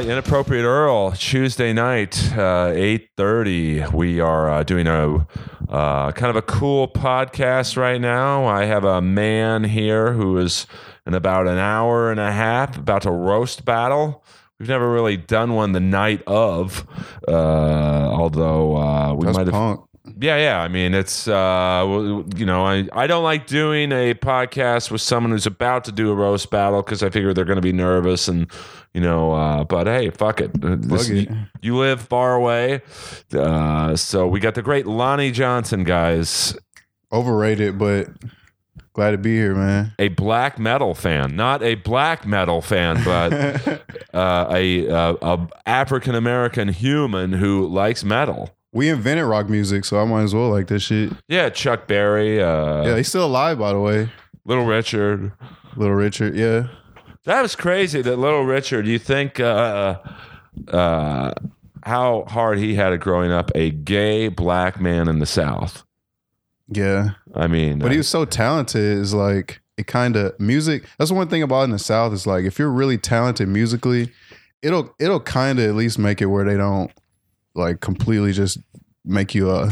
right, inappropriate Earl. Tuesday night, uh, eight thirty. We are uh, doing a uh, kind of a cool podcast right now. I have a man here who is in about an hour and a half about to roast battle. We've never really done one the night of, uh, although uh, we might have. Yeah, yeah. I mean, it's uh, you know, I I don't like doing a podcast with someone who's about to do a roast battle because I figure they're going to be nervous and you know. Uh, but hey, fuck it. Uh, This- it. You, you live far away, uh, so we got the great Lonnie Johnson, guys. Overrated, but glad to be here, man. A black metal fan, not a black metal fan, but uh, a, uh, a African American human who likes metal. We invented rock music, so I might as well like this shit. Yeah, Chuck Berry, uh, yeah, he's still alive, by the way. Little Richard. Little Richard, yeah. That was crazy. That little Richard. You think uh, uh, how hard he had it growing up, a gay black man in the South. Yeah. I mean, But he was so talented, is like it kind of music. That's one thing about in the South is like if you're really talented musically, it'll it'll kind of at least make it where they don't like completely just make you a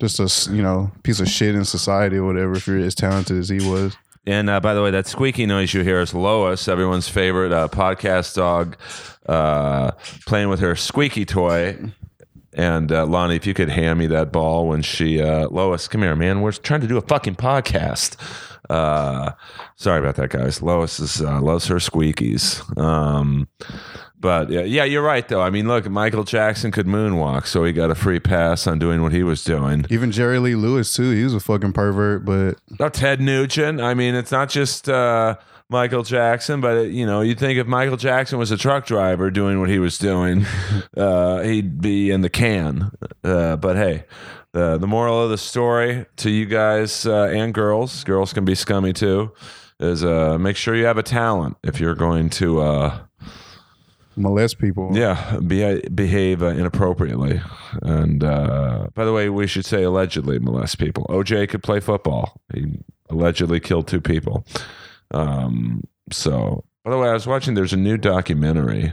just a you know piece of shit in society or whatever if you're as talented as he was. And uh, by the way, that squeaky noise you hear is Lois, everyone's favorite uh, podcast dog, uh, playing with her squeaky toy. And uh, Lonnie, if you could hand me that ball when she, uh, Lois, come here, man. We're trying to do a fucking podcast. Uh, sorry about that, guys. Lois is, loves her squeakies. Um, but yeah, yeah, you're right, though. I mean, look, Michael Jackson could moonwalk, so he got a free pass on doing what he was doing. Even Jerry Lee Lewis too. He was a fucking pervert, but Oh, Ted Nugent. I mean, it's not just uh, Michael Jackson, but you know, you'd think if Michael Jackson was a truck driver doing what he was doing, uh, he'd be in the can. Uh, but hey, the the moral of the story to you guys uh, and girls, girls can be scummy too, is uh, make sure you have a talent if you're going to. Molest people. yeah, be, behave uh, inappropriately. And uh, by the way, we should say allegedly molest people. OJ could play football. He allegedly killed two people. Um, so, by the way, I was watching. There's a new documentary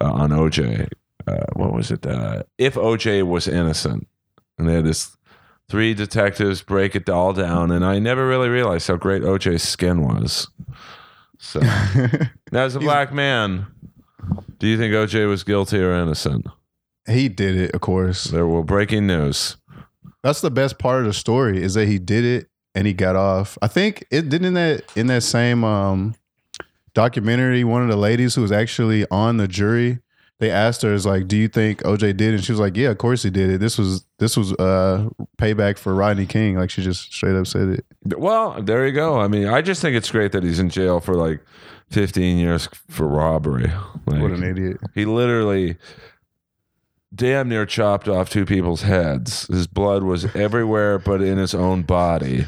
uh, on OJ. Uh, what was it? Uh, if OJ was innocent, and they had this three detectives break it all down, and I never really realized how great OJ's skin was. So, now as a black man, do you think OJ was guilty or innocent? he did it, of course. There will breaking news. That's the best part of the story is that he did it and he got off. I think it didn't that in that same um, documentary. One of the ladies who was actually on the jury, they asked her, "Is like, do you think OJ did?" And she was like, "Yeah, of course he did it. This was this was uh, payback for Rodney King." Like she just straight up said it. Well, there you go. I mean, I just think it's great that he's in jail for like 15 years for robbery. Like, What an idiot! he literally damn near chopped off two people's heads. His blood was everywhere but in his own body.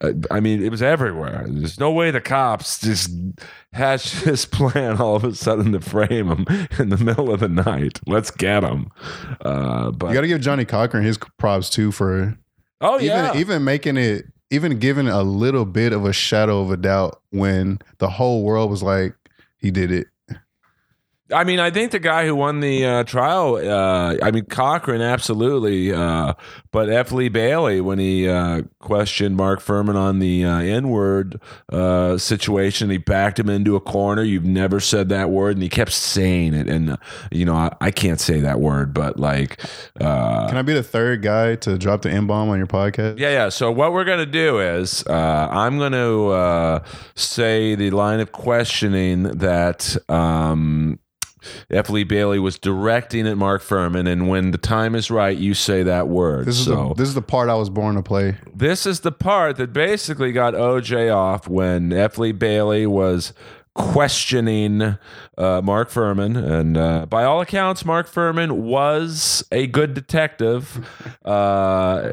Uh, I mean, it was everywhere. There's no way the cops just hatched this plan all of a sudden to frame him in the middle of the night. Let's get him. Uh, but You got to give Johnnie Cochran his props too for oh even yeah, even making it even given a little bit of a shadow of a doubt when the whole world was like he did it. I mean, I think the guy who won the uh, trial, uh, I mean, Cochran, absolutely. Uh, but F. Lee Bailey, when he uh, questioned Mark Fuhrman on the uh, N word uh, situation, he backed him into a corner. You've never said that word. And he kept saying it. And, uh, you know, I, I can't say that word, but like, uh, Can I be the third guy to drop the N bomb on your podcast? yeah, yeah. So what we're gonna do is uh, I'm gonna uh, say the line of questioning that um, F. Lee Bailey was directing at Mark Fuhrman, and when the time is right, you say that word. This is so the, this is the part I was born to play. this is the part that basically got OJ off when F. Lee Bailey was questioning uh, Mark Fuhrman. And uh, by all accounts, Mark Fuhrman was a good detective, uh,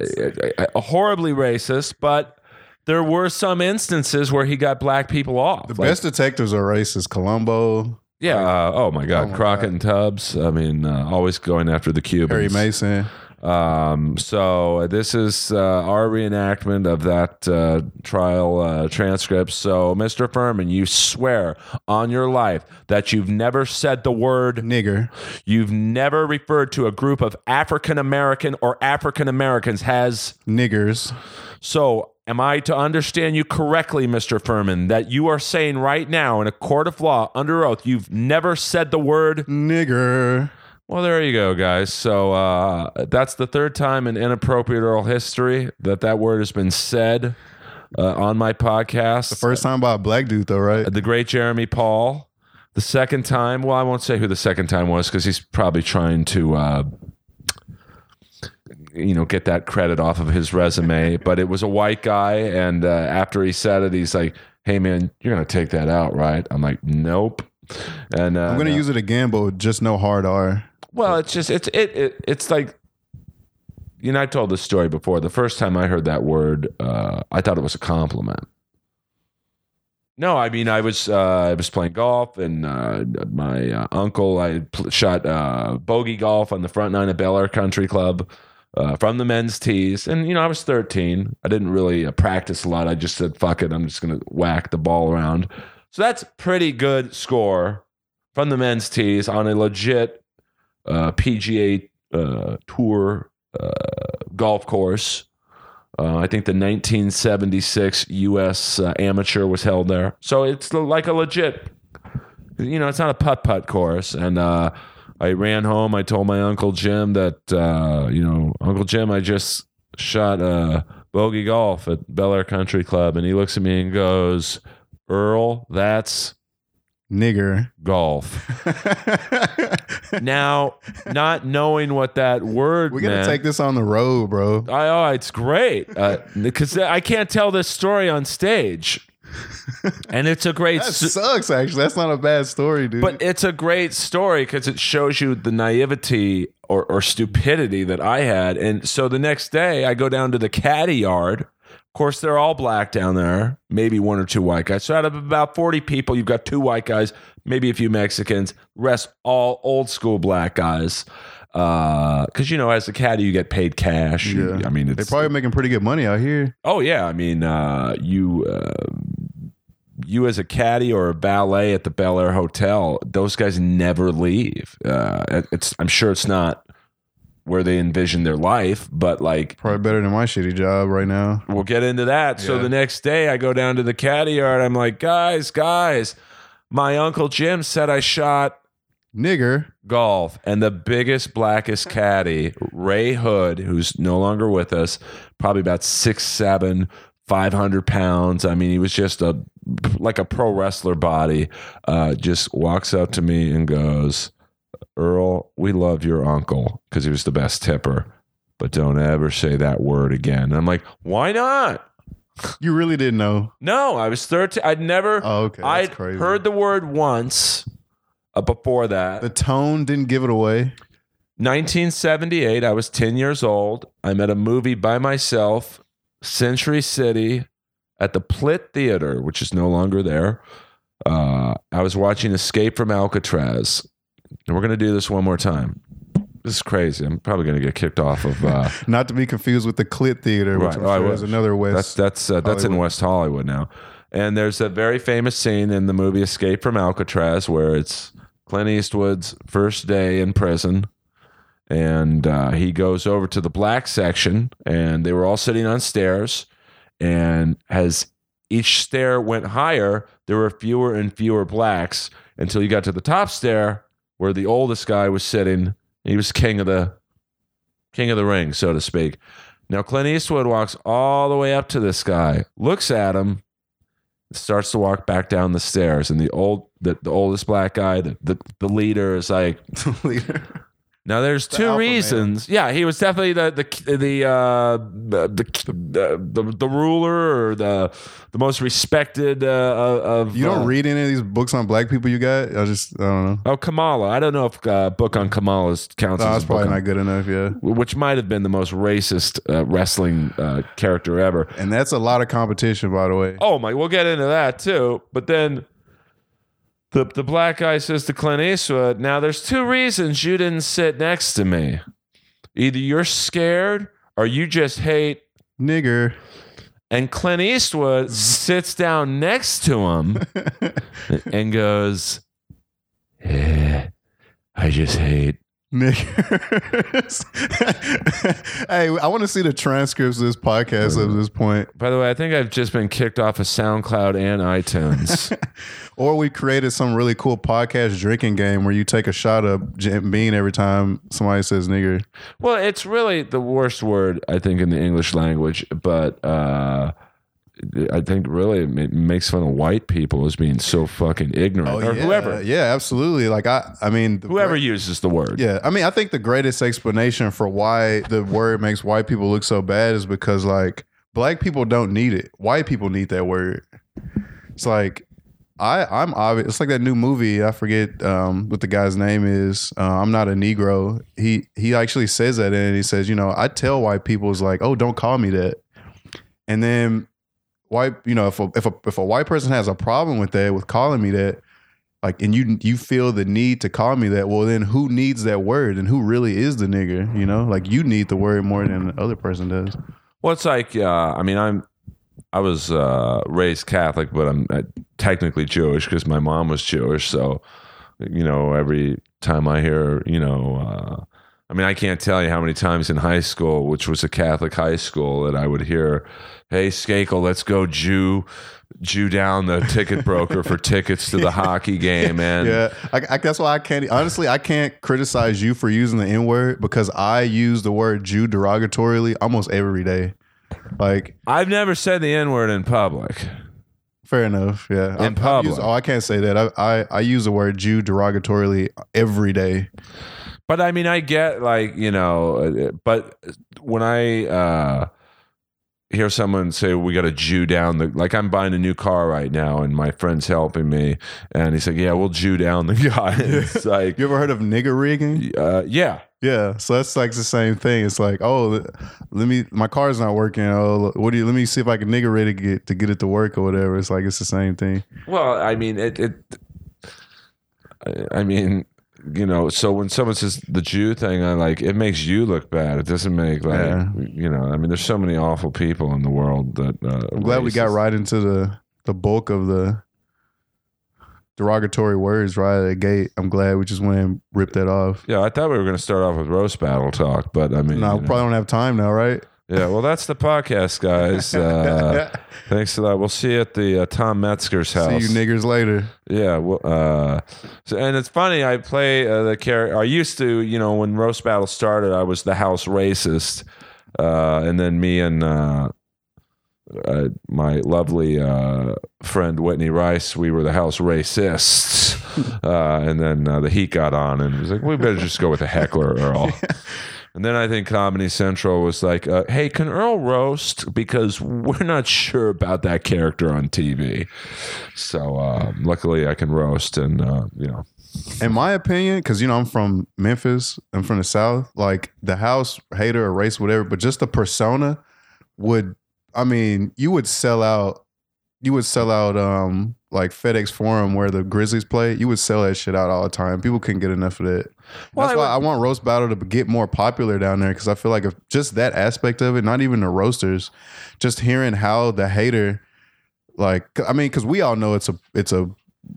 horribly racist, but there were some instances where he got black people off. The Like- best detectives are racist. Columbo, yeah. uh, oh my God. Oh my Crockett God. and Tubbs. I mean, uh, always going after the Cubans. Harry Mason. Um, so this is uh, our reenactment of that uh, trial uh, transcript. So, Mr. Fuhrman, you swear on your life that you've never said the word, Nigger. you've never referred to a group of African American or African Americans as. Niggers. So, am I to understand you correctly, Mr. Fuhrman, that you are saying right now in a court of law under oath you've never said the word? Nigger. Well, there you go, guys. So uh, that's the third time in inappropriate oral history that that word has been said uh, on my podcast. The First time by a black dude though, right? the great Jeremy Paul. The second time, well, I won't say who the second time was because he's probably trying to, uh, you know, get that credit off of his resume. but it was a white guy, and uh, after he said it, he's like, "Hey, man, you're gonna take that out, right?" I'm like, "Nope." And uh, I'm gonna no. use it again, but just no hard R. Well, it's just it's it, it it's like you know I told this story before. The first time I heard that word, uh, I thought it was a compliment. No, I mean I was uh, I was playing golf and uh, my uh, uncle I pl- shot uh, bogey golf on the front nine of Bel Air Country Club uh, from the men's tees, and you know I was 13. I didn't really uh, practice a lot. I just said fuck it, I'm just gonna whack the ball around. So that's pretty good score from the men's tees on a legit uh, PGA uh, Tour uh, golf course. Uh, I think the 1976 U.S. Amateur was held there, so it's like a legit. You know, it's not a putt putt course, and uh, I ran home. I told my uncle Jim that uh, you know, Uncle Jim, I just shot uh, bogey golf at Bel Air Country Club, and he looks at me and goes, "Earl, that's Nigger. golf." now, not knowing what that word we gotta meant, take this on the road, bro. I, oh, it's great because I can't tell this story on stage, and it's a great. That s- sucks. Actually, that's not a bad story, dude. but it's a great story because it shows you the naivety or, or stupidity that I had. And so the next day, I go down to the caddy yard. Of course, they're all black down there, maybe one or two white guys. So out of about 40 people, you've got two white guys, maybe a few Mexicans, rest all old school black guys. Because, you know, as a caddy, you get paid cash. You- Yeah. I mean, they're probably making pretty good money out here. Oh yeah, I mean, uh, you uh, you as a caddy or a valet at the Bel Air Hotel, those guys never leave. Uh, it's I'm sure it's not where they envision their life, but like Probably better than my shitty job right now. we'll get into that. So the next day, I go down to the caddy yard. I'm like, guys, guys, my uncle Jim said I shot Nigger. golf and the biggest blackest caddy ray hood who's no longer with us probably about six seven 500 pounds i mean he was just a like a pro wrestler body uh, just walks up to me and goes earl we love your uncle because he was the best tipper but don't ever say that word again and i'm like why not You really didn't know. no i was 13 i'd never Oh, okay. Crazy. heard the word once uh, before that the tone didn't give it away. 1978, I was 10 years old. I'm at a movie by myself, Century City, at the Plitt Theater, which is no longer there. Uh, I was watching Escape from Alcatraz. And we're going to do this one more time. This is crazy. I'm probably going to get kicked off of. Uh, Not to be confused with the Clit Theater, which Right. I'm Oh, I sure was. is another West. that's that's uh, that's in West Hollywood now. And there's a very famous scene in the movie Escape from Alcatraz where it's Clint Eastwood's first day in prison, and uh, he goes over to the black section, and they were all sitting on stairs, and as each stair went higher, there were fewer and fewer blacks until you got to the top stair where the oldest guy was sitting. He was king of the king of the ring, so to speak. Now Clint Eastwood walks all the way up to this guy, looks at him, starts to walk back down the stairs, and the old the, the oldest black guy, the, the the leader is like, leader. Now there's two alpha male. reasons. Yeah, he was definitely the the the uh, the, the the the ruler or the the most respected uh, of. You don't uh, read any of these books on black people you got? I just, I don't know. Oh, Kamala. I don't know if uh, book on Kamala's counts No, as that's a book probably on- not good enough, yeah. which might have been the most racist uh, wrestling uh, character ever. And that's a lot of competition, by the way. Oh my, we'll get into that too. But then the the black guy says to Clint Eastwood, "Now there's two reasons you didn't sit next to me. Either you're scared or you just hate. Nigger. And Clint Eastwood sits down next to him and goes, Yeah, I just hate. Niggers. hey, I want to see the transcripts of this podcast at this point. By the way, I think I've just been kicked off of SoundCloud and iTunes. Or we created some really cool podcast drinking game where you take a shot of Jim Beam every time somebody says nigger. well, it's really the worst word, I think, in the English language, but uh, I think really it makes fun of white people as being so fucking ignorant or Oh, yeah. whoever. Yeah, absolutely. Like I I mean Whoever uses the word. Yeah, I mean, I think the greatest explanation for why the word makes white people look so bad is because like black people don't need it. White people need that word. It's like I I'm obvious. It's like that new movie. I forget um, what the guy's name is. Uh, I'm not a Negro. He he actually says that and. He says, you know, I tell white people is like, oh, don't call me that. And then white, you know, if a, if a if a white person has a problem with that, with calling me that, like and you you feel the need to call me that well then who needs that word? And who really is the nigger you know? Like you need the word more than the other person does. Well, it's like, uh, I mean, I'm, I was uh, raised Catholic, but I'm uh, technically Jewish because my mom was Jewish. So, you know, every time I hear, you know, uh, I mean, I can't tell you how many times in high school, which was a Catholic high school, that I would hear, "Hey, Skakel, let's go Jew, Jew down the ticket broker for tickets to the hockey game." And yeah. I, I, that's why i can't honestly i can't criticize you for using the n-word because i use the word jew derogatorily almost every day. Like I've never said the N word in public. fair enough. Yeah. In I public. oh i can't say that. I, I i use the word jew derogatorily every day But I mean, I get like you know, but when I uh, hear someone say we got to Jew down the like, I'm buying a new car right now, and my friend's helping me, and he's like, "Yeah, we'll Jew down the guy." it's like, you ever heard of nigger rigging uh, yeah, Yeah, so that's like the same thing. It's like, oh, let me, my car's not working. Oh, what do you? Let me see if I can nigger ready to get to get it to work or whatever. It's like it's the same thing. Well, I mean, it. it I- I mean, you know, so when someone says the Jew thing, I like it makes you look bad. It doesn't make like Yeah. you know. I mean, there's so many awful people in the world that. Uh, I'm glad we got right into the the bulk of the derogatory words right at the gate. I'm glad we just went and ripped that off. Yeah, I thought we were going to start off with roast battle talk, but I mean, No, you we know. probably don't have time now, right? Yeah. Well, that's the podcast, guys. Uh, thanks a lot. We'll see you at the uh, Tom Metzger's house. See you niggers later. Yeah, well, uh, so, and it's funny. I play uh, the character. I used to, you know, when roast battle started, I was the house racist, uh, and then me and uh, uh, my lovely uh, friend Whitney Rice, we were the house racists. uh, and then uh, the heat got on, and it was like, we better just go with the heckler Earl. And then I think Comedy Central was like, uh, "Hey, can Earl roast? Because we're not sure about that character on TV." So um, luckily, I can roast, and uh, you know, In my opinion, because you know I'm from Memphis, I'm from the South. Like the house hater or race, whatever, but just the persona would. I mean, you would sell out. You would sell out, um, like FedEx Forum where the Grizzlies play. You would sell that shit out all the time. People couldn't get enough of that. Well, That's I why I want roast battle to get more popular down there because I feel like if just that aspect of it, not even the roasters, just hearing how the hater, like, I mean, because we all know it's a it's a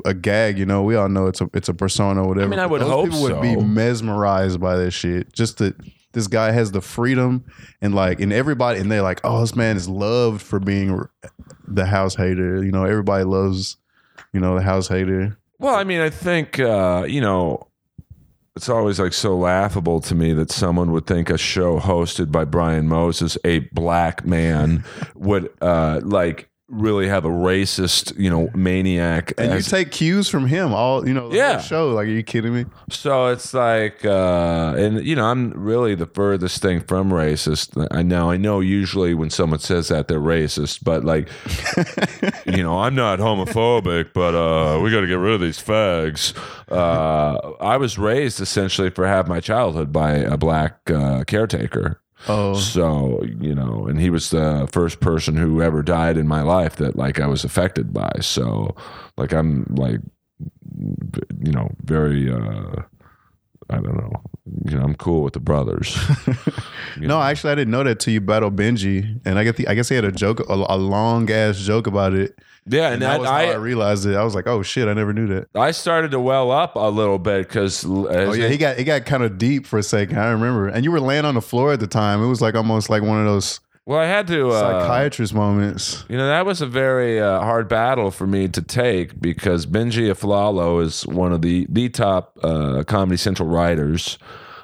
a gag, you know, we all know it's a it's a persona, whatever. I mean, I would those hope people would be mesmerized by this shit. Just that this guy has the freedom and like, and everybody, and they're like, oh, this man is loved for being the house hater. You know, everybody loves, you know, the house hater. Well, I mean, I think uh, you know, it's always like so laughable to me that someone would think a show hosted by Brian Moses, a black man, would uh, like really have a racist, you know, maniac. And you take cues from him all, you know, the Yeah. show. Like, are you kidding me? So it's like, uh, and you know, I'm really the furthest thing from racist. I know, I know. Usually, when someone says that, they're racist, but like, you know, I'm not homophobic, but uh, we got to get rid of these fags. Uh, I was raised essentially for half my childhood by a black uh, caretaker. Oh, So you know, and he was the first person who ever died in my life that like I was affected by. So like I'm like, you know, very uh, I don't know. You know, I'm cool with the brothers. You No, know? actually, I didn't know that till you battled Benji, and I get the, I guess he had a joke, a, a long ass joke about it, yeah, and and that that, was how I, I realized it. I was like, oh shit, I never knew that. I started to well up a little bit because Oh yeah, he got it got kind of deep for a second. I remember, and you were laying on the floor at the time. It was like almost like one of those well, I had to uh, psychiatrist moments. You know, that was a very uh, hard battle for me to take because Benji Aflalo is one of the the top uh, Comedy Central writers.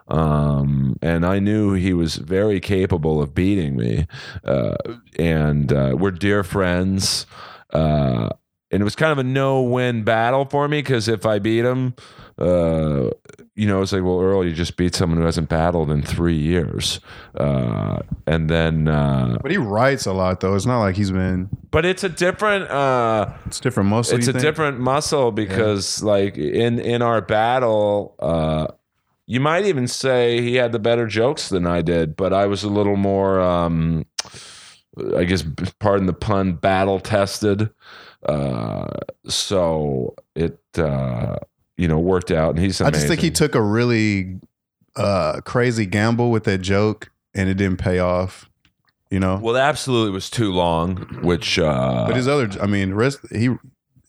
Um, and I knew he was very capable of beating me. Uh, and uh, we're dear friends. Uh, and it was kind of a no win battle for me because if I beat him, uh, you know, it's like, well, Earl, you just beat someone who hasn't battled in three years. Uh, and then, uh, But he writes a lot though. It's not like he's been. but it's a different. Uh, It's different muscle. it's a think? different muscle because like in in our battle uh you might even say he had the better jokes than I did, but I was a little more um I guess pardon the pun battle tested. Uh so it uh you know worked out and he's I just think he took a really uh, crazy gamble with that joke, and it didn't pay off. You know. well, it absolutely was too long, which uh But his other, I mean, rest he,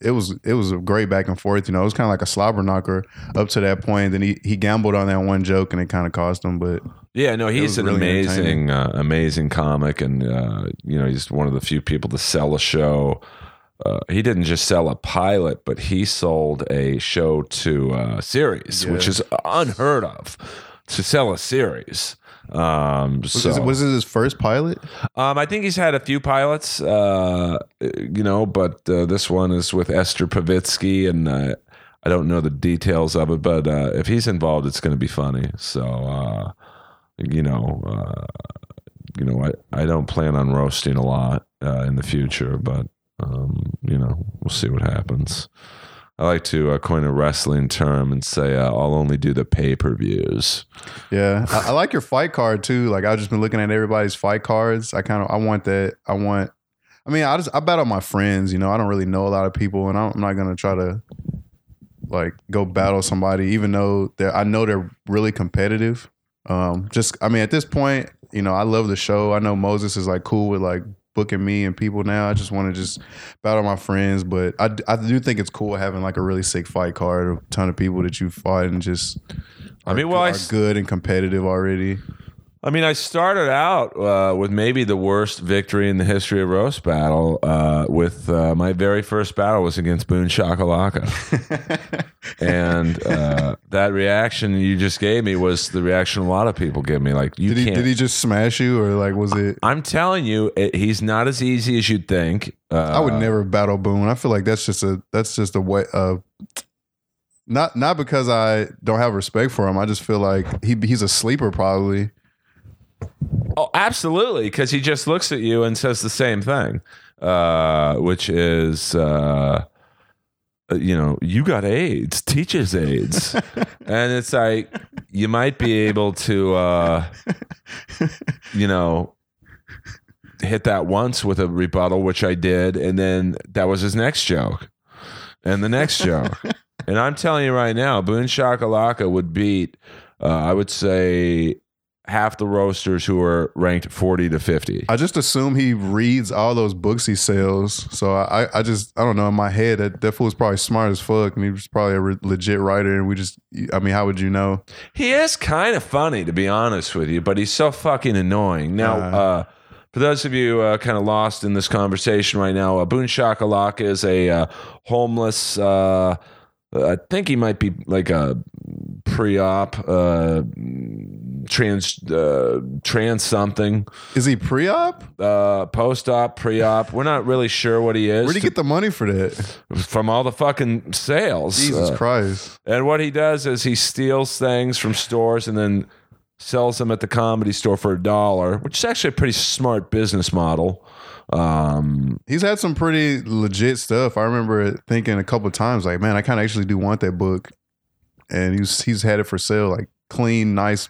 it was it was a great back and forth. You know, it was kind of like a slobber knocker up to that point. Then he he gambled on that one joke, and it kind of cost him. But Yeah, no, he's an really amazing, uh, amazing comic, and uh, you know he's one of the few people to sell a show. Uh, he didn't just sell a pilot, but he sold a show to uh, series, which is unheard of to sell a series. Um, was, so this, was this his first pilot? um, I think he's had a few pilots, uh, you know, but uh, this one is with Esther Povitsky, and uh, I don't know the details of it, but uh, if he's involved, it's going to be funny. So, uh, you know, uh, you know, I, I don't plan on roasting a lot uh, in the future, but um, you know, we'll see what happens. I like to uh, coin a wrestling term and say uh, I'll only do the pay per views. Yeah, I, I like your fight card too. Like I've just been looking at everybody's fight cards. I kind of I want that. I want. I mean, I just I battle my friends. You know, I don't really know a lot of people, and I'm not gonna try to like go battle somebody, even though they're I know they're really competitive. Um, just I mean, at this point, you know, I love the show. I know Moses is like cool with like booking me and people now. I just want to just battle my friends, but I, I do think it's cool having like a really sick fight card, a ton of people that you fought and just I mean, well, are I good and competitive already. I mean, I started out uh, with maybe the worst victory in the history of roast battle. Uh, with uh, my very first battle was against Boone Shakalaka, and uh, that reaction you just gave me was the reaction a lot of people give me. Like you Did he can't. did he just smash you or like was it? I'm telling you, it, he's not as easy as you'd think. Uh, I would never battle Boone. I feel like that's just a that's just a way. Uh, not not because I don't have respect for him. I just feel like he he's a sleeper probably. Oh, absolutely, because he just looks at you and says the same thing, uh, which is, uh, uh, you know, you got AIDS, teaches AIDS, and it's like you might be able to, uh, you know, hit that once with a rebuttal, which I did, and then that was his next joke, and the next joke, and I'm telling you right now, Boone Shakalaka would beat, uh, I would say half the roasters who are ranked 40 to 50. I just assume he reads all those books he sells. So I I just I don't know in my head that that fool's probably smart as fuck and he was probably a re- legit writer and we just I mean how would you know? He is kind of funny, to be honest with you, but he's so fucking annoying. Now, uh, for those of you uh, kind of lost in this conversation right now, uh, Boone Shakalaka is a uh, homeless. Uh, I think he might be like a pre-op, uh, trans, uh, trans something, Is he pre-op? uh, post-op, pre-op. We're not really sure what he is Where'd he get the money for that? from all the fucking sales. Jesus Uh, Christ. And what he does is he steals things from stores and then sells them at the comedy store for a dollar, which is actually a pretty smart business model. Um, He's had some pretty legit stuff. I remember thinking a couple times, like, man, I kind of actually do want that book. And he's he's had it for sale, like clean, nice,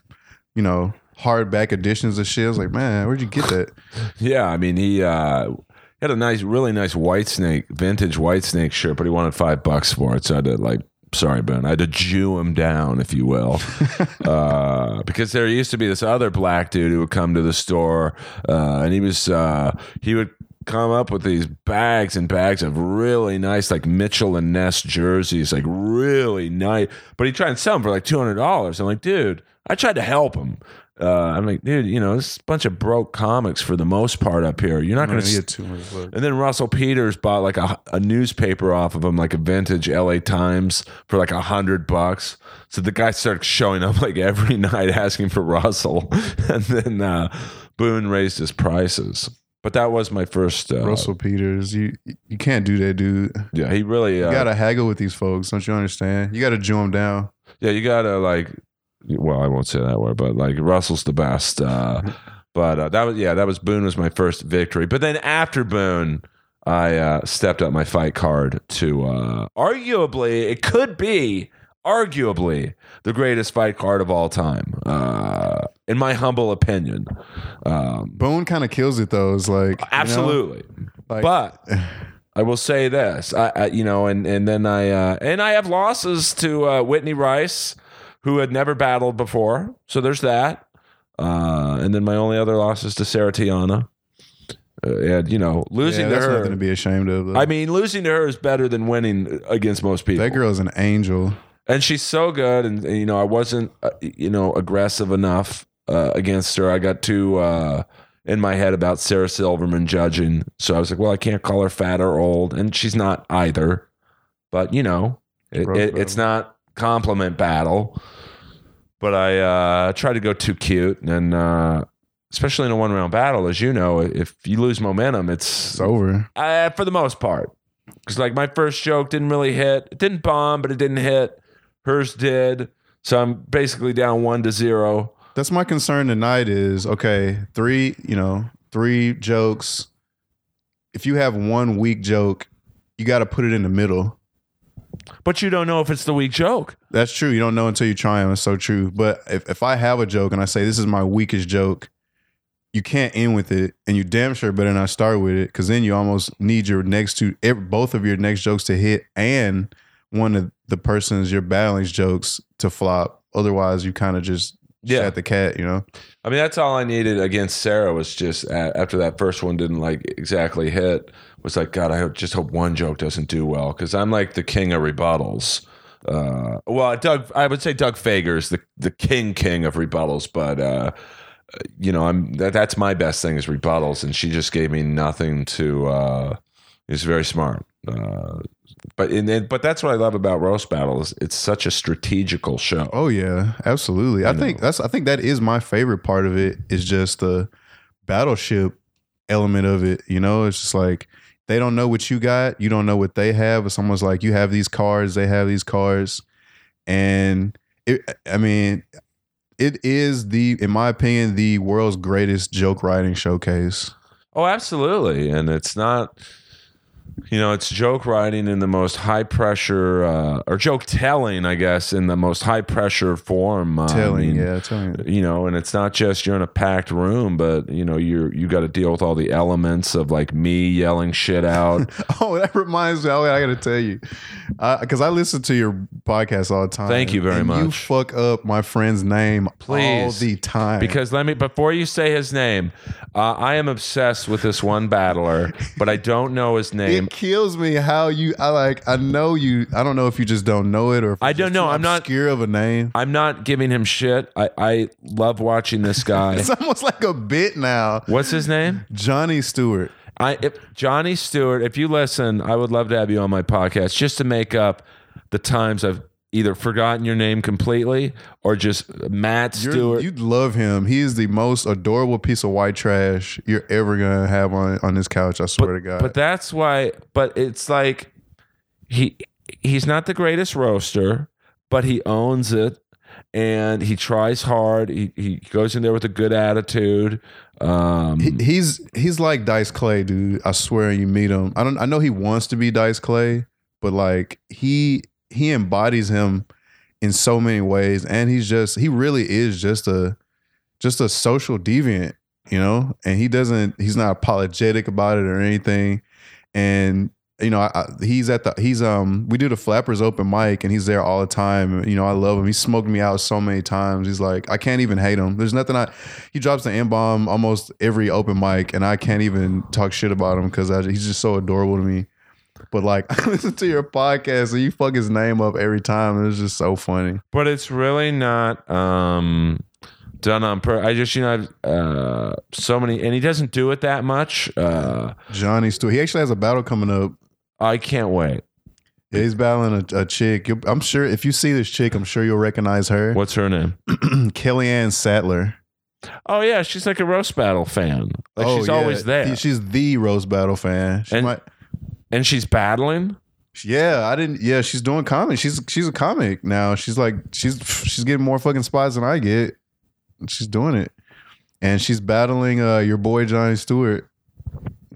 you know, hardback editions of shit. I was like, man, where'd you get that? yeah, I mean, he, uh, had a nice, really nice Whitesnake, vintage Whitesnake shirt, but he wanted five bucks for it. So I had to like Sorry, Ben. I had to Jew him down, if you will, uh, because there used to be this other black dude who would come to the store, uh, and he was uh, he would come up with these bags and bags of really nice, like Mitchell and Ness jerseys, like really nice. But he tried to sell them for like two hundred dollars. I'm like, dude, I tried to help him. Uh, I'm like, dude, you know, this is a bunch of broke comics for the most part up here. You're not going to get too much love. and then Russell Peters bought like a, a newspaper off of him, like a vintage LA Times for like a hundred bucks. So the guy started showing up like every night asking for Russell. And then uh, Boone raised his prices. But that was my first. Uh, Russell Peters, you you can't do that, dude. Yeah, he really. Uh, You gotta haggle with these folks. Don't you understand? You gotta Jew them down. yeah, you gotta like. Well, I won't say that word, but like Russell's the best. Uh, but uh, that was yeah, that was Boone was my first victory. But then after Boone, I uh, stepped up my fight card to uh, arguably it could be arguably the greatest fight card of all time, uh, in my humble opinion. Um, Boone kind of kills it though. It's like you know, absolutely, like, but I will say this, I, I you know, and and then I uh, and I have losses to uh, Whitney Rice, who had never battled before. So there's that. Uh, and then my only other loss is to Sarah Tiana. Uh, and you know, losing yeah, to that's her. nothing to be ashamed of. though. I mean, losing to her is better than winning against most people. that girl is an angel. and she's so good. And, and, you know, I wasn't, uh, you know, aggressive enough uh, against her. I got too uh, in my head about Sarah Silverman judging. So I was like, well, I can't call her fat or old, and she's not either. But you know, it, it, it's not compliment battle. But I uh, try to go too cute, and uh, especially in a one round battle, as you know, if you lose momentum, it's It's over. uh, for the most part. Because like my first joke didn't really hit. It didn't bomb, but it didn't hit. Hers did. So I'm basically down one to zero. That's my concern tonight. Is okay. Three, you know, three jokes. If you have one weak joke, you got to put it in the middle. But you don't know if it's the weak joke. That's true. You don't know until you try them. It's so true. But if, if I have a joke and I say this is my weakest joke, you can't end with it, and you damn sure better not start with it, because then you almost need your next two, both of your next jokes to hit, and one of the person's you're battling's jokes to flop. Otherwise, you kind of just Yeah. shat the cat. You know. I mean, that's all I needed against Sarah was just after that first one didn't like exactly hit. Was like, God, I just hope one joke doesn't do well because I'm like the king of rebuttals. Uh, well, Doug, I would say Doug Fager is the the king king of rebuttals, but uh, you know, I'm that, that's my best thing is rebuttals, and she just gave me nothing to. Uh, is very smart. Uh, but in, but that's what I love about roast battles. It's such a strategical show. Oh yeah, absolutely. I, think that's I think that is my favorite part of it is just the battleship element of it. You know, it's just like they don't know what you got, you don't know what they have. It's almost like you have these cars, they have these cars. and it. I mean, it is the, in my opinion, the world's greatest joke writing showcase. Oh, absolutely. And it's not, you know, it's joke writing in the most high pressure, uh, or joke telling, I guess, in the most high pressure form. Uh, I Telling, mean, yeah, telling. You know, and it's not just you're in a packed room, but you know, you're you got to deal with all the elements of like me yelling shit out. Oh, that reminds me. I got to tell you, because I listen to your podcast all the time. Thank you very and You fuck up my friend's name all Please. the time. Because let me before you say his name, uh, I am obsessed with this one battler, but I don't know his name. It kills me how you. I like. I know you. I don't know if you just don't know it or. If I don't know. I'm not- obscure of a name. I'm not giving him shit. I, I love watching this guy. It's almost like a bit now. What's his name? Johnny Stewart. I if Johnny Stewart, if you listen, I would love to have you on my podcast just to make up the times I've either forgotten your name completely or just Matt You're- Stewart. You'd love him. He is the most adorable piece of white trash you're ever gonna have on on this couch. I swear to God. but that's why. But it's like he he's not the greatest roaster, but he owns it. And he tries hard. He, he goes in there with a good attitude. Um, He- he's he's like Dice Clay, dude. I swear, you meet him. I don't. I know he wants to be Dice Clay, but like he he embodies him in so many ways, and he's just he really is just a just a social deviant, you know. And he doesn't. He's not apologetic about it or anything. And you know, I, I- he's at the he's um we do the Flappers open mic and he's there all the time. You know, I love him. He smoked me out so many times. He's like, I can't even hate him. There's nothing I. He drops the n bomb almost every open mic, and I can't even talk shit about him because he's just so adorable to me. But like, I listen to your podcast and you fuck his name up every time. and It's just so funny. but it's really not um done on pur I just you know uh so many and he doesn't do it that much. Uh Johnny Stewart. He actually has a battle coming up. I can't wait. Yeah, he's battling a, a chick. You'll- I'm sure if you see this chick, I'm sure you'll recognize her. What's her name? Kellyanne Sattler. Oh yeah, she's like a roast battle fan. Like Oh, she's yeah. always there. She's the roast battle fan. She And- might, and she's battling. yeah, I didn't. Yeah, she's doing comedy. She's she's a comic now. She's like she's she's getting more fucking spots than I get. She's doing it, and she's battling uh your boy Johnny Stewart.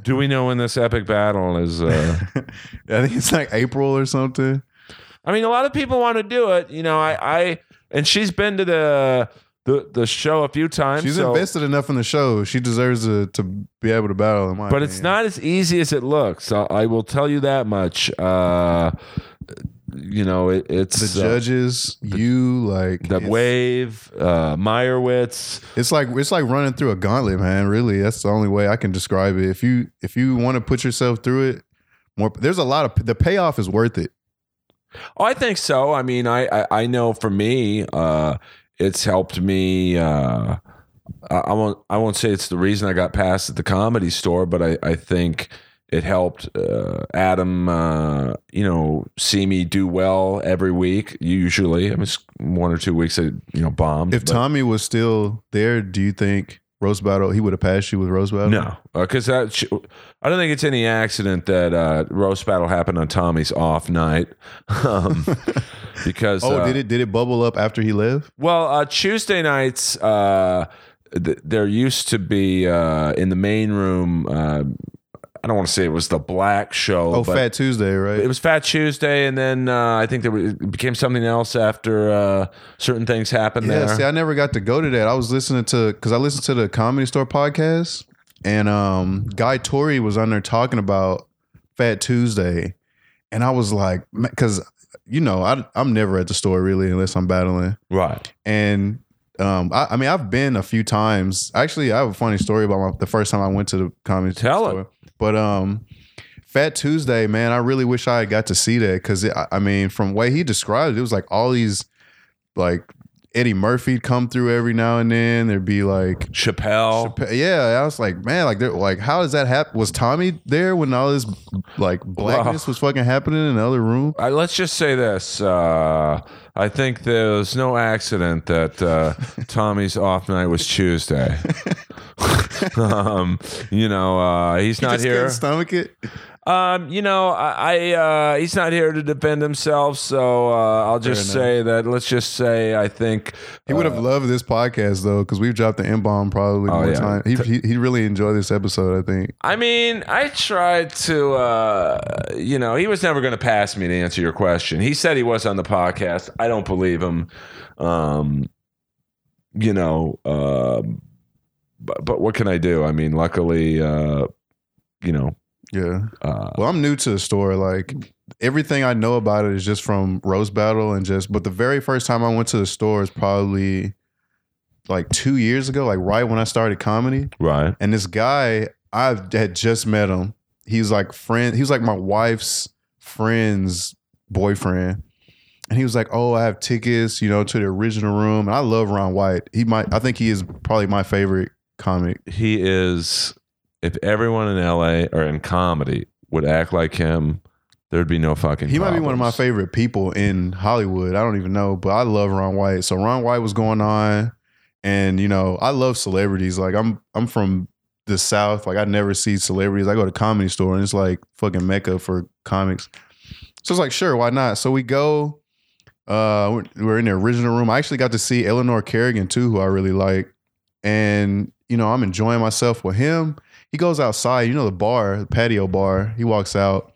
Do we know when this epic battle is uh I think it's like April or something. I mean, a lot of people want to do it. You know, I, I and she's been to the the, the show a few times. She's so- invested enough in the show. She deserves to to be able to battle. In my but it's not as easy as it looks. I, I will tell you that much. Uh, you know, it, it's the uh, judges. you like the wave, uh, Meyerowitz. It's like it's like running through a gauntlet, man. Really, that's the only way I can describe it. If you if you want to put yourself through it, more there's a lot of the payoff is worth it. Oh, I think so. I mean, I I, I know for me, uh, it's helped me. Uh, I, won't I won't say it's the reason I got past at the comedy store, but I I think it helped uh, Adam. Uh, you know, see me do well every week. Usually, I mean, it's one or two weeks I you know bombed. If but- Tommy was still there, do you think battle he would have passed you with battle? No, because that sh- I don't think it's any accident that uh, roast battle happened on Tommy's off night. Um, because Oh, uh, did it did it bubble up after he left? Well, uh, Tuesday nights, uh, th- there used to be uh, in the main room. I don't want to say it was the Black Show. Oh, Phat Tuesday, right? It was Phat Tuesday, and then uh, I think there was, it became something else after uh, certain things happened Yeah, there. see, I never got to go to that. I was listening to because I listened to the Comedy Store podcast, and um, Guy Torry was on there talking about Phat Tuesday, and I was like, because you know, I, I'm never at the store really unless I'm battling, right. and um, I, I mean, I've been a few times. Actually, I have a funny story about my, the first time I went to the comedy store. Tell it. But um, Phat Tuesday, man, I really wish I had got to see that because I, I mean, from way he described it, it was like all these like Eddie Murphy'd come through every now and then. There'd be like Chappelle. yeah, I was like, man, like, like, how does that happen? Was Tommy there when all this like blackness was fucking happening in the other room? Uh, let's just say this. Uh, I think there's no accident that uh, Tommy's off night was Tuesday. um, you know, uh, he's He not here. stomach it. Um, you know, I, I uh, he's not here to defend himself, so uh, I'll just say that. Let's just say I think He would have loved this podcast though, because we've dropped the M bomb probably Uh, Oh, more yeah. time. He, he he really enjoyed this episode. I think. I mean, I tried to, uh, you know, he was never going to pass me to answer your question. He said he was on the podcast. I don't believe him. Um, you know, um, but, but what can I do? I mean, luckily, uh, you know, Yeah. uh, Well, I'm new to the store. Like everything I know about it is just from Roast Battle and just. But the very first time I went to the store is probably like two years ago, like right when I started comedy. right. And this guy, I had just met him. He's like friend. He was like my wife's friend's boyfriend. And he was like, "Oh, I have tickets, you know, to the original room." And I love Ron White. He might. I think he is probably my favorite comic. He is, if everyone in LA or in comedy would act like him, there'd be no fucking He might be one of my favorite people in Hollywood. I don't even know, but I love Ron White. So Ron White was going on, and you know, I love celebrities. Like I'm, I'm from the South. Like I never see celebrities. I go to comedy store and it's like fucking mecca for comics. So it's like, sure, why not? So we go. Uh, we're, we're in the original room. I actually got to see Eleanor Kerrigan too, who I really like, and you know, I'm enjoying myself with him. He goes outside, you know, the bar, the patio bar. He walks out,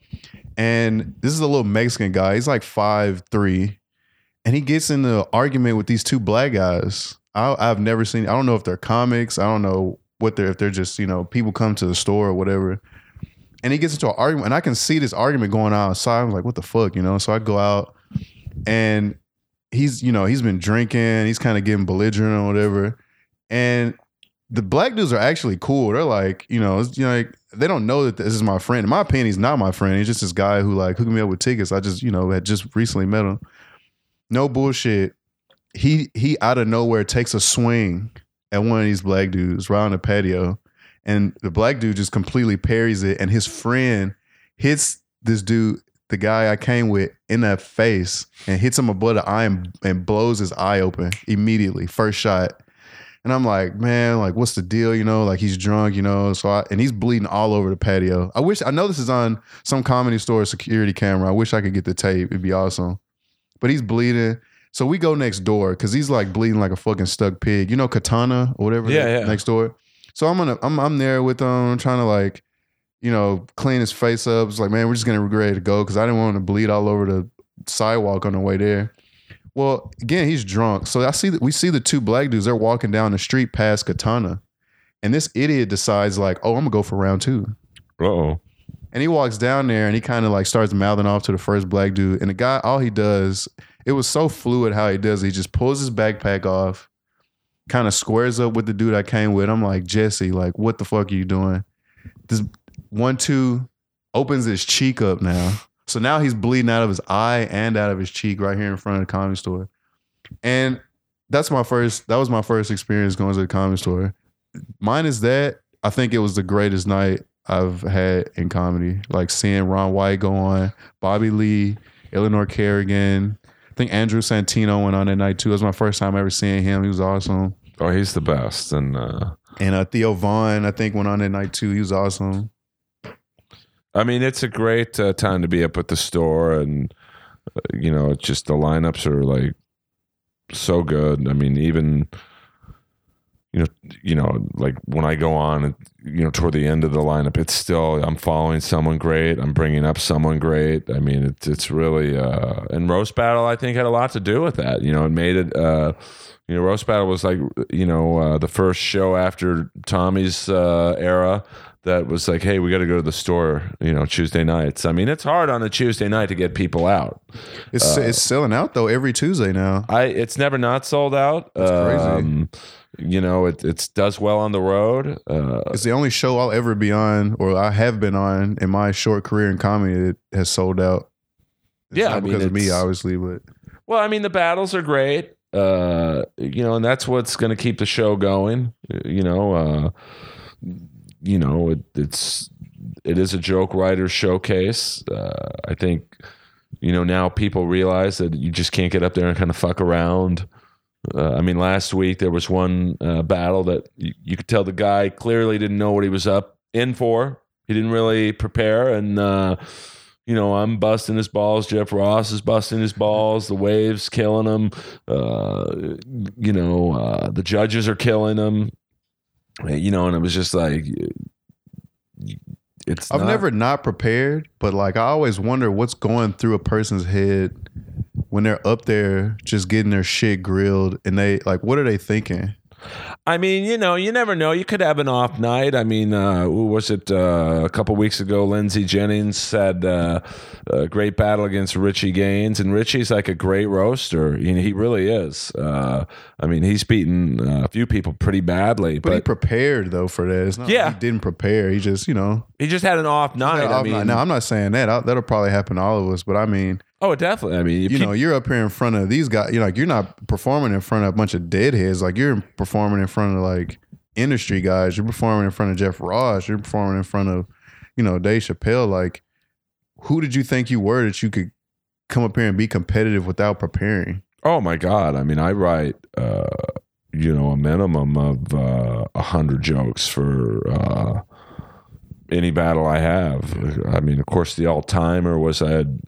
and this is a little Mexican guy. He's like five three, and he gets in the argument with these two black guys. I, I've never seen. I don't know if they're comics. I don't know what they're if they're just you know people come to the store or whatever. and he gets into an argument, and I can see this argument going on outside. I'm like, what the fuck, you know? So I go out, and he's, you know, he's been drinking. He's kind of getting belligerent or whatever, and the black dudes are actually cool. They're like, you know, you know, like, they don't know that this is my friend. In my opinion, he's not my friend. He's just this guy who like hooked me up with tickets. I just, you know, had just recently met him. No bullshit. He he out of nowhere takes a swing at one of these black dudes right on the patio, and the black dude just completely parries it, and his friend hits this dude, the guy I came with, in the face, and hits him above the eye and, and blows his eye open immediately. First shot. And I'm like, man, like, what's the deal? You know, like he's drunk, you know. So I, and he's bleeding all over the patio. I wish I know this is on some comedy store security camera. I wish I could get the tape. It'd be awesome. But he's bleeding. So we go next door because he's like bleeding like a fucking stuck pig. You know, Katana or whatever. Yeah, yeah. Next door. So I'm gonna I'm I'm there with him, trying to like, you know, clean his face up. It's like, man, we're just gonna ready to go because I didn't want him to bleed all over the sidewalk on the way there. Well, again, he's drunk. So I see that we see the two black dudes. They're walking down the street past Katana, and this idiot decides like, oh, I'm gonna go for round two. oh. And he walks down there and he kind of like starts mouthing off to the first black dude. And the guy, all he does, it was so fluid how he does. it. He just pulls his backpack off, kind of squares up with the dude I came with. I'm like, Jesse, like, what the fuck are you doing? This one, two opens his cheek up now. So now he's bleeding out of his eye and out of his cheek right here in front of the comedy store. And that's my first, that was my first experience going to the comedy store. Mine is that I think it was the greatest night I've had in comedy. Like seeing Ron White go on, Bobby Lee, Eleanor Kerrigan. I think Andrew Santino went on that night too. It was my first time ever seeing him. He was awesome. Oh, he's the best. And uh, And uh, Theo Von, I think, went on that night too. He was awesome. I mean, it's a great uh, time to be up at the store, and uh, you know, just the lineups are like so good. I mean, even you know, you know, like when I go on, you know, toward the end of the lineup, it's still I'm following someone great. I'm bringing up someone great. I mean, it's it's really uh, and roast battle. I think had a lot to do with that. You know, it made it. Uh, you know, roast battle was like you know uh, the first show after Tommy's uh, era that was like, hey, we got to go to the store, you know, Tuesday nights. I mean, it's hard on a Tuesday night to get people out. It's it's selling out though every Tuesday now. I it's never not sold out. That's crazy. Um, you know, it it does well on the road. Uh, It's the only show I'll ever be on, or I have been on in my short career in comedy that has sold out. It's Yeah, I mean, because of me, obviously, but well, I mean, the battles are great. Uh, you know, and that's what's going to keep the show going. You know, uh, you know, it, it's it is a joke writer showcase. Uh, I think you know now people realize that you just can't get up there and kind of fuck around. Uh, I mean, last week there was one uh, battle that you, you could tell the guy clearly didn't know what he was up in for. He didn't really prepare, and uh, you know I'm busting his balls. Jeff Ross is busting his balls. The waves killing him. Uh, you know uh, the judges are killing him. You know, and it was just like it's. I've not- never not prepared. But like, I always wonder what's going through a person's head when they're up there just getting their shit grilled, and they like, what are they thinking? I mean, you know, you never know. You could have an off night. I mean, uh, who was it uh, a couple weeks ago? Lindsey Jennings had uh, a great battle against Richie Gaines, and Richie's like a great roaster. You know, he really is. Uh, I mean, he's beaten uh, a few people pretty badly, But, he prepared though for that. It's not Yeah. like he didn't prepare. He just, you know, he just had an off night. I off mean, night. now I'm not saying that. I, that'll probably happen to all of us. But I mean, oh, definitely. I mean, you know, you're up here in front of these guys. You know, like you're not performing in front of a bunch of deadheads. Like you're performing in front of like industry guys. You're performing in front of Jeff Ross. You're performing in front of, you know, Dave Chappelle. Like, who did you think you were that you could come up here and be competitive without preparing? Oh my God! I mean, I write, uh, you know, a minimum of uh, a hundred jokes for uh, any battle I have. I mean, of course, the all timer was I had,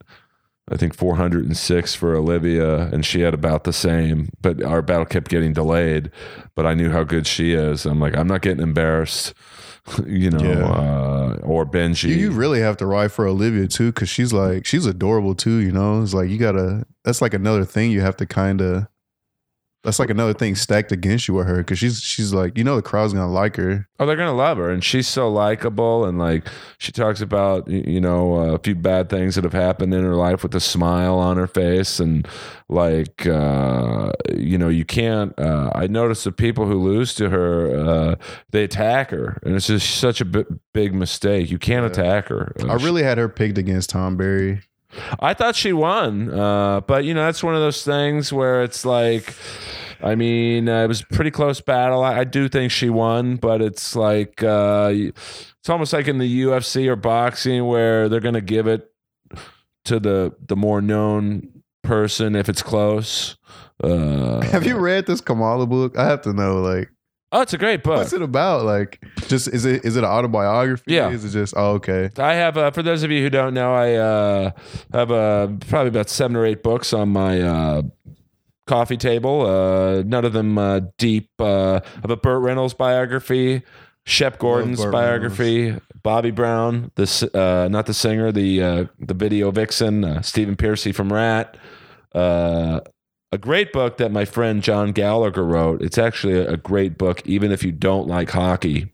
I think, four hundred and six for Olivia, and she had about the same. But our battle kept getting delayed. But I knew how good she is. I'm like, I'm not getting embarrassed, you know, Yeah. uh, or Benji. You, you really have to ride for Olivia too, because she's like she's adorable too. You know, it's like you gotta. That's like another thing you have to kind of that's like another thing stacked against you with her because she's she's like you know the crowd's gonna like her. Oh, they're gonna love her, and she's so likable, and like she talks about you know uh, a few bad things that have happened in her life with a smile on her face, and like uh, you know you can't. Uh, I notice the people who lose to her, uh, they attack her, and it's just such a big mistake. You can't attack her. I really had her picked against Tom Berry. I thought she won, uh, but you know that's one of those things where it's like, I mean, uh, it was a pretty close battle. I, I do think she won, but it's like uh, it's almost like in the UFC or boxing where they're going to give it to the the more known person if it's close. Uh, Have you read this Kamala book? I have to know like Oh, it's a great book. what's it about? Like just is it is it an autobiography? Yeah. Is it just oh okay. I have, uh, for those of you who don't know, I uh, have uh, probably about seven or eight books on my uh, coffee table. Uh, none of them uh, deep. Uh, I have a Burt Reynolds biography, Shep Gordon's Burt biography, Bobbie Brown, the uh, not the singer, the uh, the video vixen, uh, Stephen Pearcy from Ratt. Uh, a great book that my friend John Gallagher wrote. It's actually a, great book, even if you don't like hockey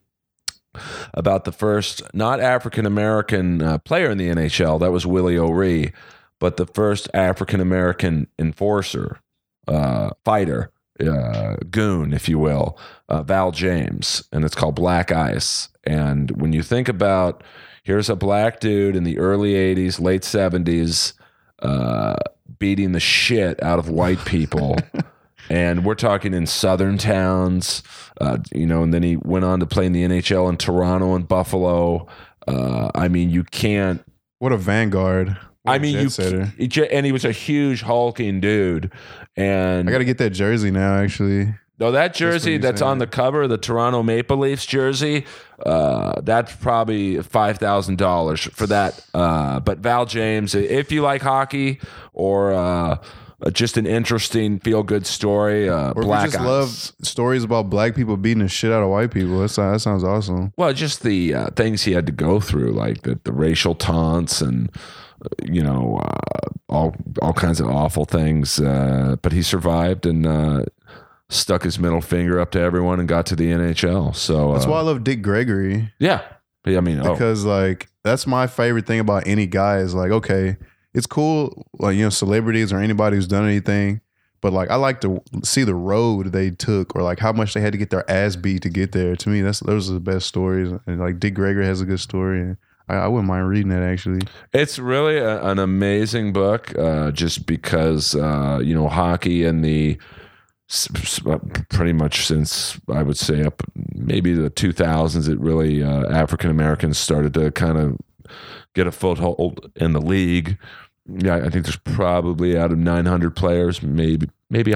about the first not African American uh, player in the NHL. That was Willie O'Ree, but the first African American enforcer, uh, fighter, uh, goon, if you will, uh, Val James, and it's called Black Ice. And when you think about here's a black dude in the early '80s, late '70s, uh, beating the shit out of white people. And we're talking in southern towns, uh, you know, and then he went on to play in the NHL in Toronto and Buffalo. Uh, I mean, you can't. What a vanguard. What I mean, you setter. and he was a huge hulking dude. And I gotta get that jersey now, actually. No, that jersey that's saying. on the cover, the Toronto Maple Leafs jersey, uh, that's probably five thousand dollars for that. Uh, but Val James, if you like hockey or uh, just an interesting feel good story, uh, Or Black just love stories about black people beating the shit out of white people. That sounds, that sounds awesome. Well, just the uh, things he had to go through, like the, the racial taunts and you know uh, all all kinds of awful things. Uh, but he survived and uh, stuck his middle finger up to everyone and got to the NHL. So That's uh, why I love Dick Gregory. yeah, I mean, oh, because like that's my favorite thing about any guy is like okay it's cool like you know celebrities or anybody who's done anything but like i like to see the road they took or like how much they had to get their ass beat to get there. To me that's those are the best stories. And like dick gregory has a good story. And i, I wouldn't mind reading that actually. It's really a, an amazing book, uh, just because uh, you know hockey and the uh, pretty much since I would say up maybe the 2000s, it really uh, African Americans started to kind of get a foothold in the league. Yeah, I think there's probably out of 900 players, maybe maybe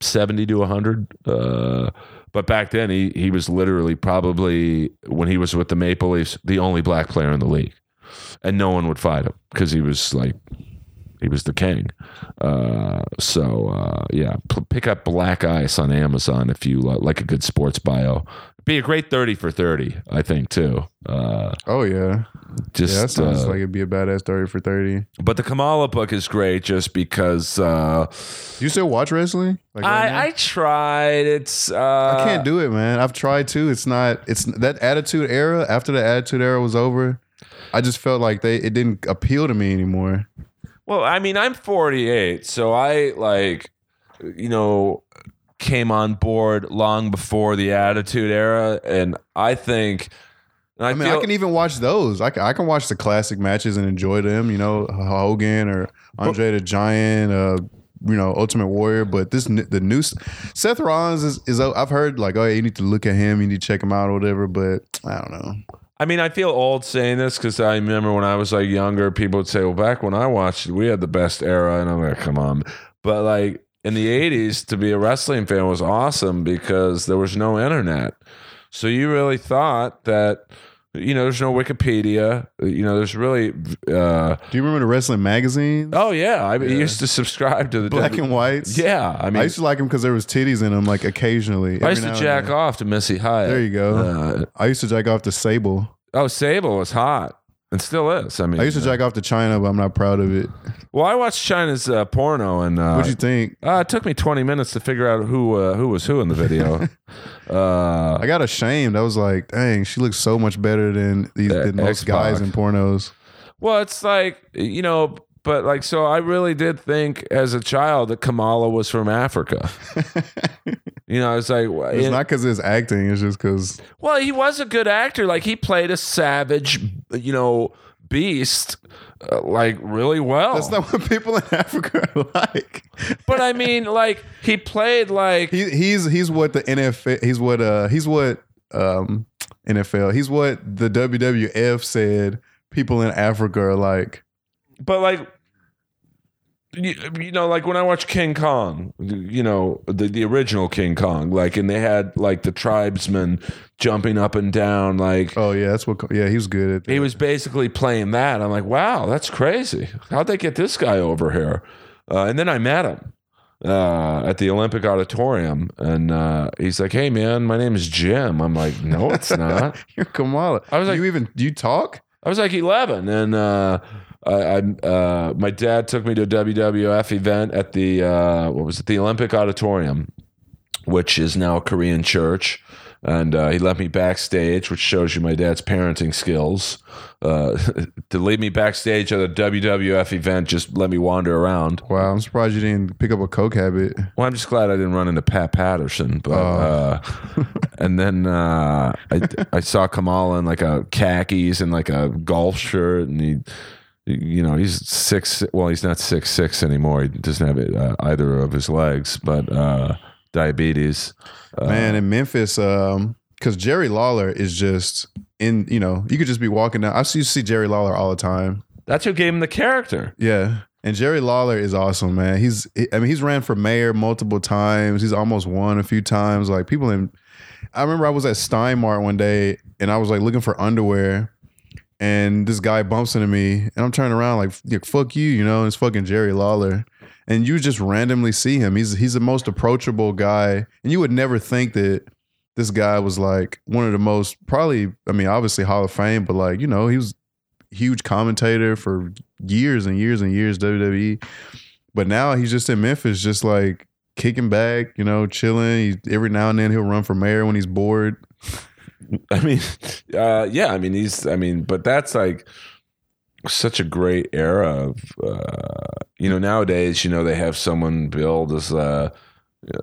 70 to 100. Uh, but back then, he he was literally probably when he was with the Maple Leafs, the only black player in the league and no one would fight him because he was like he was the king. Uh, so uh, yeah, P- pick up Black Ice on Amazon if you like a good sports bio. Be a great thirty for thirty, I think too. Uh, oh yeah just yeah that sounds uh, like it'd be a badass 30 for 30 but the Kamala book is great just because uh, you still watch wrestling like right? I, I tried. It's uh, I can't do it, man. I've tried to. It's not. It's that attitude era. After the attitude era was over, I just felt like they it didn't appeal to me anymore. Well, I mean, I'm 48, so I like, you know, came on board long before the Attitude Era, and I think. and I, I mean, feel, I can even watch those. I can, I can watch the classic matches and enjoy them. You know, Hogan or Andre the Giant. Uh, you know, Ultimate Warrior. But this the new Seth Rollins is, is. I've heard like, oh, you need to look at him. You need to check him out or whatever. But I don't know. I mean, I feel old saying this because I remember when I was like younger, people would say, "Well, back when I watched we had the best era," and I'm like, "Come on!" But like in the '80s, to be a wrestling fan was awesome because there was no internet, so you really thought that. You know, there's no Wikipedia. You know, there's really. Uh, Do you remember the wrestling magazine? oh yeah, I Yeah. used to subscribe to the Black W- and whites. Yeah, I mean, I used to like them because there was titties in them, like occasionally. I used to jack off to Missy Hyatt. There you go. Uh, I used to jack off to Sable. oh, Sable was hot. And still is. I mean, I used to jack off to Chyna, but I'm not proud of it. well, I watched Chyna's uh, porno, and uh, What'd you think? uh, it took me 20 minutes to figure out who uh, who was who in the video. uh, I got ashamed. I was like, dang, she looks so much better than these Uh, than most guys in pornos. well, it's like you know, but like, so I really did think as a child that Kamala was from Africa. you know, it's like It's in- not because it's acting. It's just because Well, he was a good actor. Like he played a savage, you know, beast, uh, like really well. that's not what people in Africa are like. but I mean, like he played like He, he's he's what the NFL. He's what uh he's what um NFL. He's what the WWF said. People in Africa are like. but like you, you know like when i watch king kong you know the, the original king kong like and they had like the tribesmen jumping up and down like Oh yeah, that's what. Yeah, he was good at. That. he was basically playing that i'm like wow that's crazy how'd they get this guy over here uh, and then i met him uh, at the olympic auditorium and uh, he's like hey man my name is jim i'm like no it's not You're Kamala. I was Do like- you even do you talk? I was like 11, and uh, I, I uh, my dad took me to a WWF event at the uh, what was it, the Olympic Auditorium, which is now a Korean church, and uh, he left me backstage, which shows you my dad's parenting skills. Uh, to leave me backstage at a WWF event, just let me wander around. Wow, I'm surprised you didn't pick up a coke habit. Well, I'm just glad I didn't run into Pat Patterson, but uh, and then uh, I I saw Kamala in like a khakis and like a golf shirt, and he, you know, he's six. Well, he's not six six anymore. He doesn't have it, uh, either of his legs, but uh, diabetes. Uh, Man, in Memphis, um, because Jerry Lawler is just in. You know, you could just be walking down. I used to see Jerry Lawler all the time. that's who gave him the character. Yeah. And Jerry Lawler is awesome, man. He's, I mean, he's ran for mayor multiple times. He's almost won a few times. Like people in, I remember I was at Steinmart one day and I was like looking for underwear, and this guy bumps into me, and I'm turning around like, "Fuck you," you know. And it's fucking Jerry Lawler, and you just randomly see him. He's he's the most approachable guy, and you would never think that this guy was like one of the most probably. I mean, obviously Hall of Fame, but like you know, he was huge commentator for years and years and years WWE. But now he's just in Memphis, just like kicking back, you know, chilling. He, every now and then he'll run for mayor when he's bored. I mean, uh, yeah, I mean, he's, I mean, but that's like such a great era of, uh, you know, nowadays, you know, they have someone billed as, uh, uh,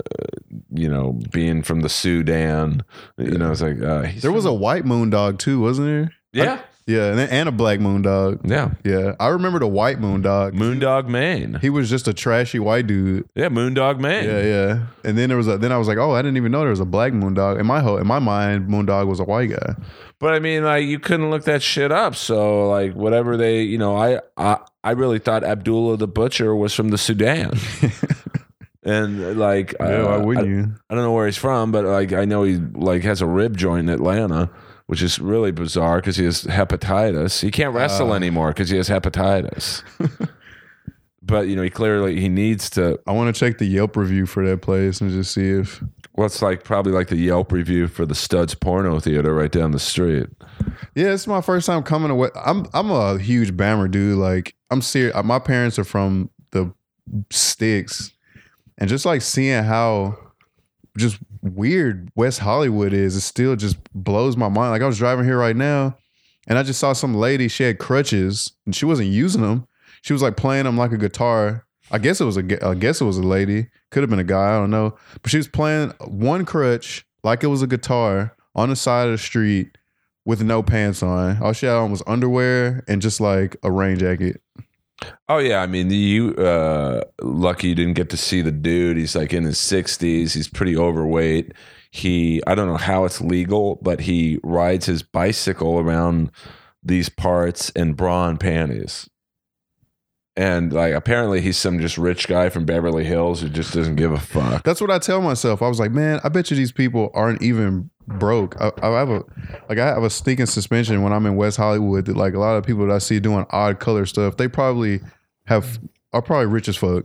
you know, being from the Sudan. You know, it's like uh, he's There was a white moondog too, wasn't there? yeah, Yeah, and, and a black moondog. yeah, Yeah, I remember the white moondog. Moondog Mayne. He was just a trashy white dude. Yeah, Moondog Mayne. Yeah, yeah. And then there was a. Then I was like, oh, I didn't even know there was a black moondog. In my ho- in my mind, moondog was a white guy. But I mean, like you couldn't look that shit up. So like whatever they, you know, I I, I really thought Abdullah the Butcher was from the Sudan. And like, Yeah, why uh, wouldn't I, you? I don't know where he's from, but like I know he like has a rib joint in Atlanta, which is really bizarre because he has hepatitis. He can't wrestle Uh. anymore because he has hepatitis. but you know, he clearly he needs to. I want to check the Yelp review for that place and just see if. What's like probably like the Yelp review for the Studs Porno Theater right down the street. Yeah, it's my first time coming away. I'm I'm a huge Bammer dude. Like I'm serious. My parents are from the sticks, and just like seeing how just weird West Hollywood is, it still just blows my mind. Like I was driving here right now, and I just saw some lady. She had crutches, and she wasn't using them. She was like playing them like a guitar. I guess it was a. I guess it was a lady. Could have been a guy. I don't know. But she was playing one crutch like it was a guitar on the side of the street with no pants on. All she had on was underwear and just like a rain jacket. Oh yeah, I mean you uh lucky you didn't get to see the dude. He's like in his 60s. He's pretty overweight. He I don't know how it's legal, but he rides his bicycle around these parts in bra and panties. And like apparently he's some just rich guy from Beverly Hills who just doesn't give a fuck. That's what I tell myself. I was like, man, I bet you these people aren't even broke. I, I have a like I have a stinking suspension when I'm in West Hollywood that like a lot of people that I see doing odd color stuff, they probably have are probably rich as fuck.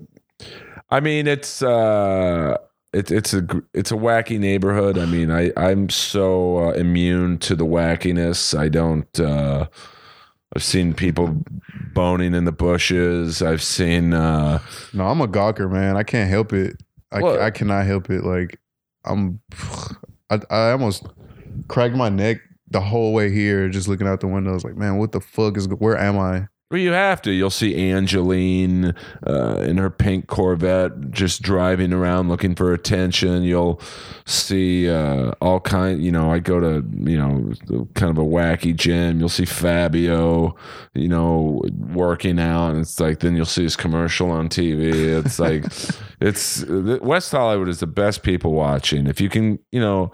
I mean, it's uh, it's it's a it's a wacky neighborhood. I mean, I I'm so uh, immune to the wackiness. I don't. Uh, I've seen people boning in the bushes. I've seen. Uh, No, I'm a gawker, man. I can't help it. I? I cannot help it. Like I'm, I, I almost cracked my neck the whole way here, just looking out the window. I was like, man, what the fuck is? Where am I? Well, you have to. You'll see Angelyne uh, in her pink Corvette just driving around looking for attention. You'll see uh, all kind. You know, I go to you know kind of a wacky gym. You'll see Fabio, you know, working out, and it's like then you'll see his commercial on TV. It's like it's West Hollywood is the best people watching. If you can, you know.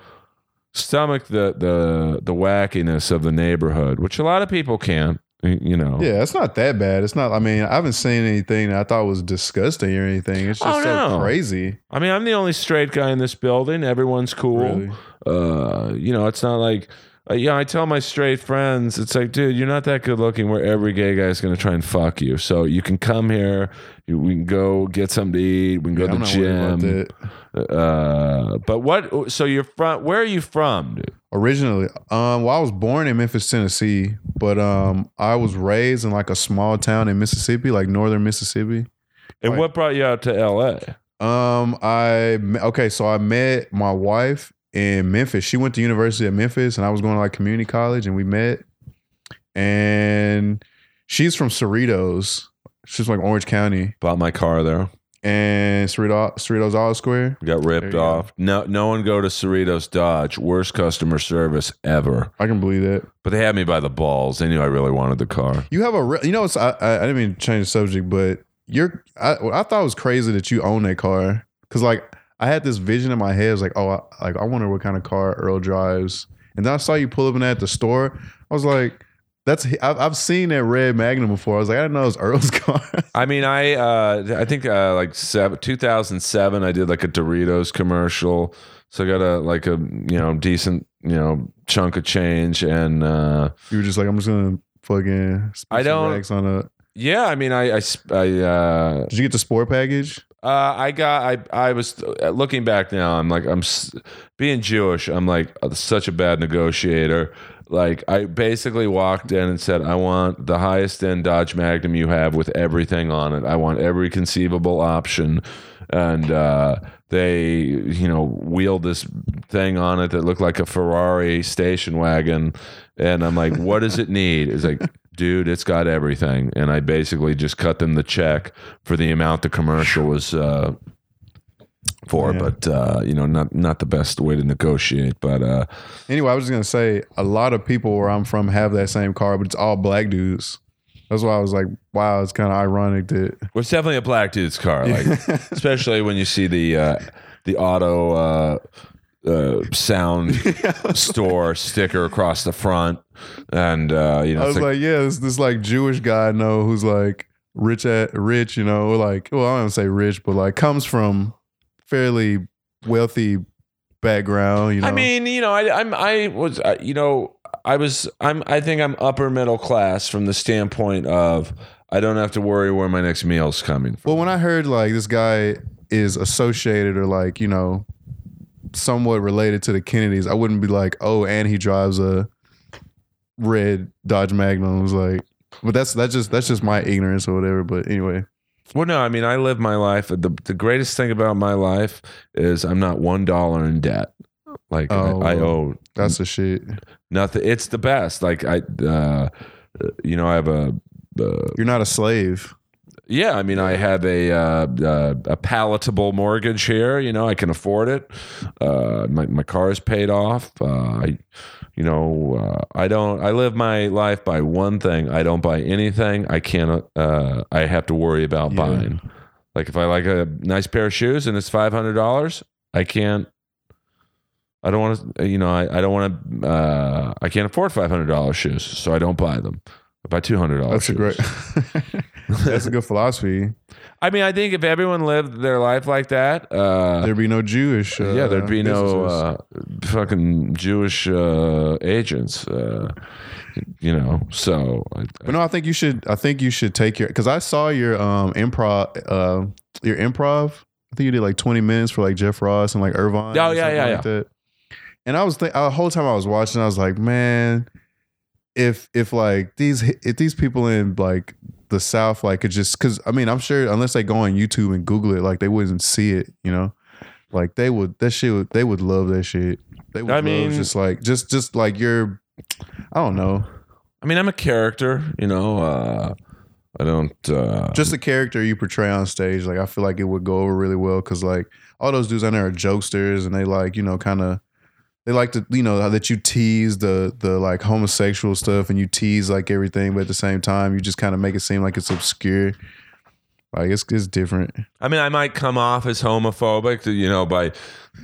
Stomach the the the wackiness of the neighborhood, which a lot of people can't. You know, Yeah, it's not that bad. It's not. I mean, I haven't seen anything that I thought was disgusting or anything. It's just Oh, so no. crazy. I mean, I'm the only straight guy in this building. Everyone's cool. Really. Uh, you know, it's not like, uh, yeah, I tell my straight friends, it's like, dude, you're not that good looking where every gay guy is going to try and fuck you. So you can come here, you, we can go get something to eat, we can go Yeah, to I'm the not worried about gym. that. Uh, but what, so you're from, where are you from, dude? Originally, um, well, I was born in Memphis, Tennessee, but um, I was raised in like a small town in Mississippi, like northern Mississippi. And Right. what brought you out to LA? Um, I okay, so I met my wife in Memphis. She went to University of Memphis, and I was going to like community college, and we met. And she's from Cerritos. She's from like Orange County, Bought my car there. And Cerritos, Cerritos Auto Square. Got ripped you go. off. No, no one go to Cerritos Dodge. Worst customer service ever. I can believe that. But they had me by the balls. They knew I really wanted the car. You have a, re- you know, it's, I, I, I didn't mean to change the subject, but you're, I, I thought it was crazy that you own that car because like I had this vision in my head, I was like, oh, I, like I wonder what kind of car Earl drives, and then I saw you pull up in that at the store. I was like, that's I've, I've seen that red Magnum before. I was like, I didn't know it was Earl's car. I mean, I uh, I think uh, like seven, 2007, I did like a Doritos commercial. So I got a like a you know decent you know chunk of change, and uh, you were just like, I'm just gonna fucking. I don't- on a. yeah, I mean, I I, I uh, Did you get the sport package? Uh, I got. I. I was uh, looking back now. I'm like. I'm being Jewish. I'm like uh, such a bad negotiator. Like I basically walked in and said, "I want the highest end Dodge Magnum you have with everything on it. I want every conceivable option." And uh, they, you know, wheeled this thing on it that looked like a Ferrari station wagon. And I'm like, "What does it need?" It's like. Dude, it's got everything, and I basically just cut them the check for the amount the commercial was uh, for. Yeah. But uh, you know, not not the best way to negotiate. But uh, Anyway, I was just gonna say a lot of people where I'm from have that same car, but it's all black dudes. That's why I was like, wow, it's kind of ironic that. well, it's definitely a black dude's car, like especially when you see the uh, the auto uh, uh, sound store sticker across the front, and uh, you know, I was like, like, yeah, this this like Jewish guy I know who's like rich at rich, you know, like well, I don't say rich, but like comes from fairly wealthy background, you know. I mean, you know, I, I'm I was uh, you know I was I'm I think I'm upper middle class from the standpoint of I don't have to worry where my next meal's coming from. well, when I heard like this guy is associated or like you know somewhat related to the Kennedys, I wouldn't be like, oh, and he drives a red Dodge Magnum. I was like, but that's that's just that's just my ignorance or whatever. But anyway, Well, no, I mean, I live my life. The the greatest thing about my life is I'm not one dollar in debt. Like Oh, I, I owe that's the shit. nothing. It's the best. Like I, uh, you know, I have a. Uh, You're not a slave. Yeah, I mean, I have a uh, uh, a palatable mortgage here. You know, I can afford it. Uh, my my car is paid off. Uh, I, you know, uh, I don't. I live my life by one thing. I don't buy anything. I can't. Uh, I have to worry about Yeah. buying. Like if I like a nice pair of shoes and it's five hundred dollars, I can't. I don't want to. You know, I, I don't want to. Uh, I can't afford five hundred dollars shoes, so I don't buy them. I buy two hundred dollars. That's a great. that's a good philosophy. I mean, I think if everyone lived their life like that, uh, There'd be no Jewish. Uh, yeah, there'd be no uh, fucking Jewish uh, agents. Uh, you know, so I, But no, I think you should. I think you should take your because I saw your um improv. Uh, your improv. I think you did like twenty minutes for like Jeff Ross and like Irvine. Oh, yeah, yeah, like That. And I was think the whole time I was watching, I was like, man, if if like these if these people in like the South like could just because I mean I'm sure unless they go on YouTube and Google it like they wouldn't see it you know like they would that shit would, they would love that shit they would I love mean- just like just just like your I don't know I mean, I'm a character, you know. Uh, I don't. Uh, just the character you portray on stage like I feel like it would go over really well because like all those dudes on there are jokesters and they like you know kind of they like to you know that you tease the the like homosexual stuff and you tease like everything but at the same time you just kind of make it seem like it's obscure like it's, it's different I mean, I might come off as homophobic, you know, by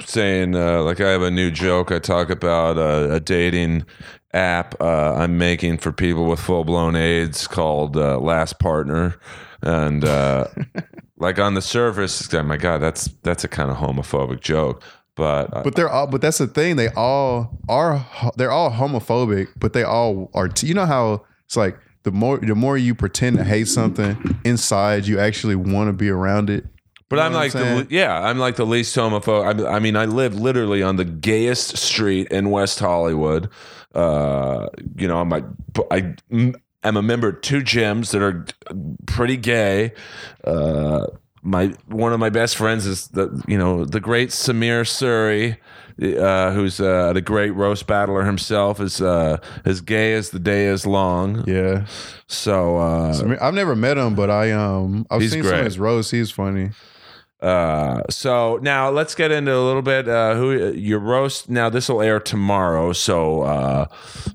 saying uh, like I have a new joke. I talk about uh, a dating app uh, I'm making for people with full blown AIDS called uh, Last Partner, and uh, like on the surface, oh my God, that's that's a kind of homophobic joke. But uh, but they're all but that's the thing they all are they're all homophobic but they all are t- you know how it's like the more the more you pretend to hate something inside you actually want to be around it But You know I'm what I'm like the yeah, I'm like the least homophobic. I, I mean, I live literally on the gayest street in West Hollywood. Uh, you know, I'm like I am a member of two gyms that are pretty gay. Uh, my one of my best friends is the you know the great Samir Suri. Uh, who's uh, the great roast battler himself is uh, as gay as the day is long. yeah So uh, mean, I've never met him, but I um I've seen some great. of his roasts. He's funny. Uh, so now let's get into a little bit. Uh, who your roast? Now this will air tomorrow, so uh,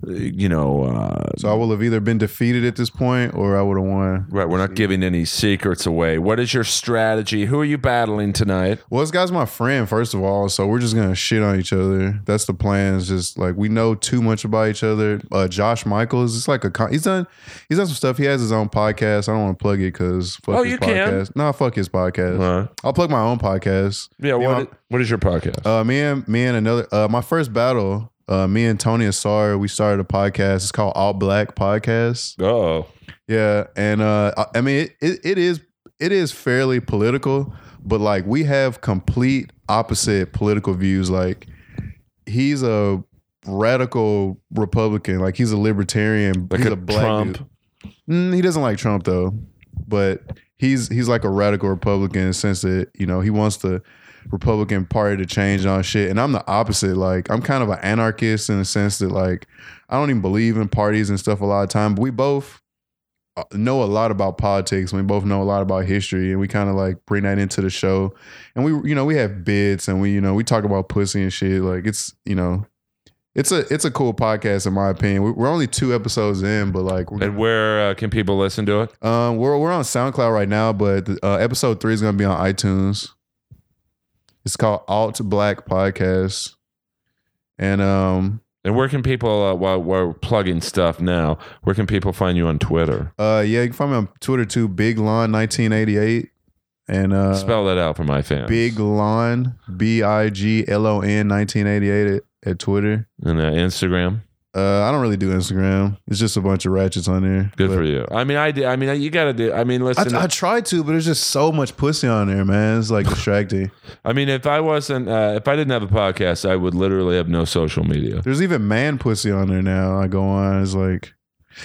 you know, uh, So I will have either been defeated at this point or I would have won. right? We're not giving any secrets away. What is your strategy? Who are you battling tonight? Well, this guy's my friend, first of all, so we're just gonna shit on each other. That's the plan. Is just like we know too much about each other. Uh, Josh Michaels, it's like a con- he's done he's done some stuff. He has his own podcast. I don't want to plug it because fuck Oh, his you can. podcast. No, fuck his podcast. Uh, I'll plug my own podcast. yeah. What, what is your podcast? Uh, me and me and another uh, my first battle. Uh, me and Tony Asar, we started a podcast. It's called All Black Podcast. oh, Yeah, and uh, I- I mean it, it, it is it is fairly political, but like we have complete opposite political views. Like he's a radical Republican, like he's a libertarian, like he's a, a, black Trump. dude. Mm, he doesn't like Trump though, but he's he's like a radical Republican in the sense that you know he wants the Republican Party to change on shit, and I'm the opposite. Like I'm kind of an anarchist in the sense that like I don't even believe in parties and stuff a lot of time. But we both uh, know a lot about politics. We both know a lot about history, and we kind of like bring that into the show. And we you know we have bits, and we you know we talk about pussy and shit. Like it's you know. It's a it's a cool podcast in my opinion. We- We're only two episodes in, but like we're And where uh, can people listen to it? um, we're we're on SoundCloud right now, but uh, episode three is gonna be on iTunes. It's called Alt Black Podcast, and um, And where can people, uh, while we're plugging stuff now, where can people find you on Twitter? uh, yeah, you can find me on Twitter too, Big Lon nineteen eighty eight, and uh, Spell that out for my fans. Big Lon B I G L O N nineteen eighty eight at, at Twitter. and uh, Instagram. Uh, I don't really do Instagram. It's just a bunch of ratchets on there. Good But for you. I mean, I did. I mean, you got to do. I mean, listen. I, I try to, but there's just so much pussy on there, man. It's like distracting. I mean, if I wasn't, uh, if I didn't have a podcast, I would literally have no social media. There's even man pussy on there now. I go on. It's like,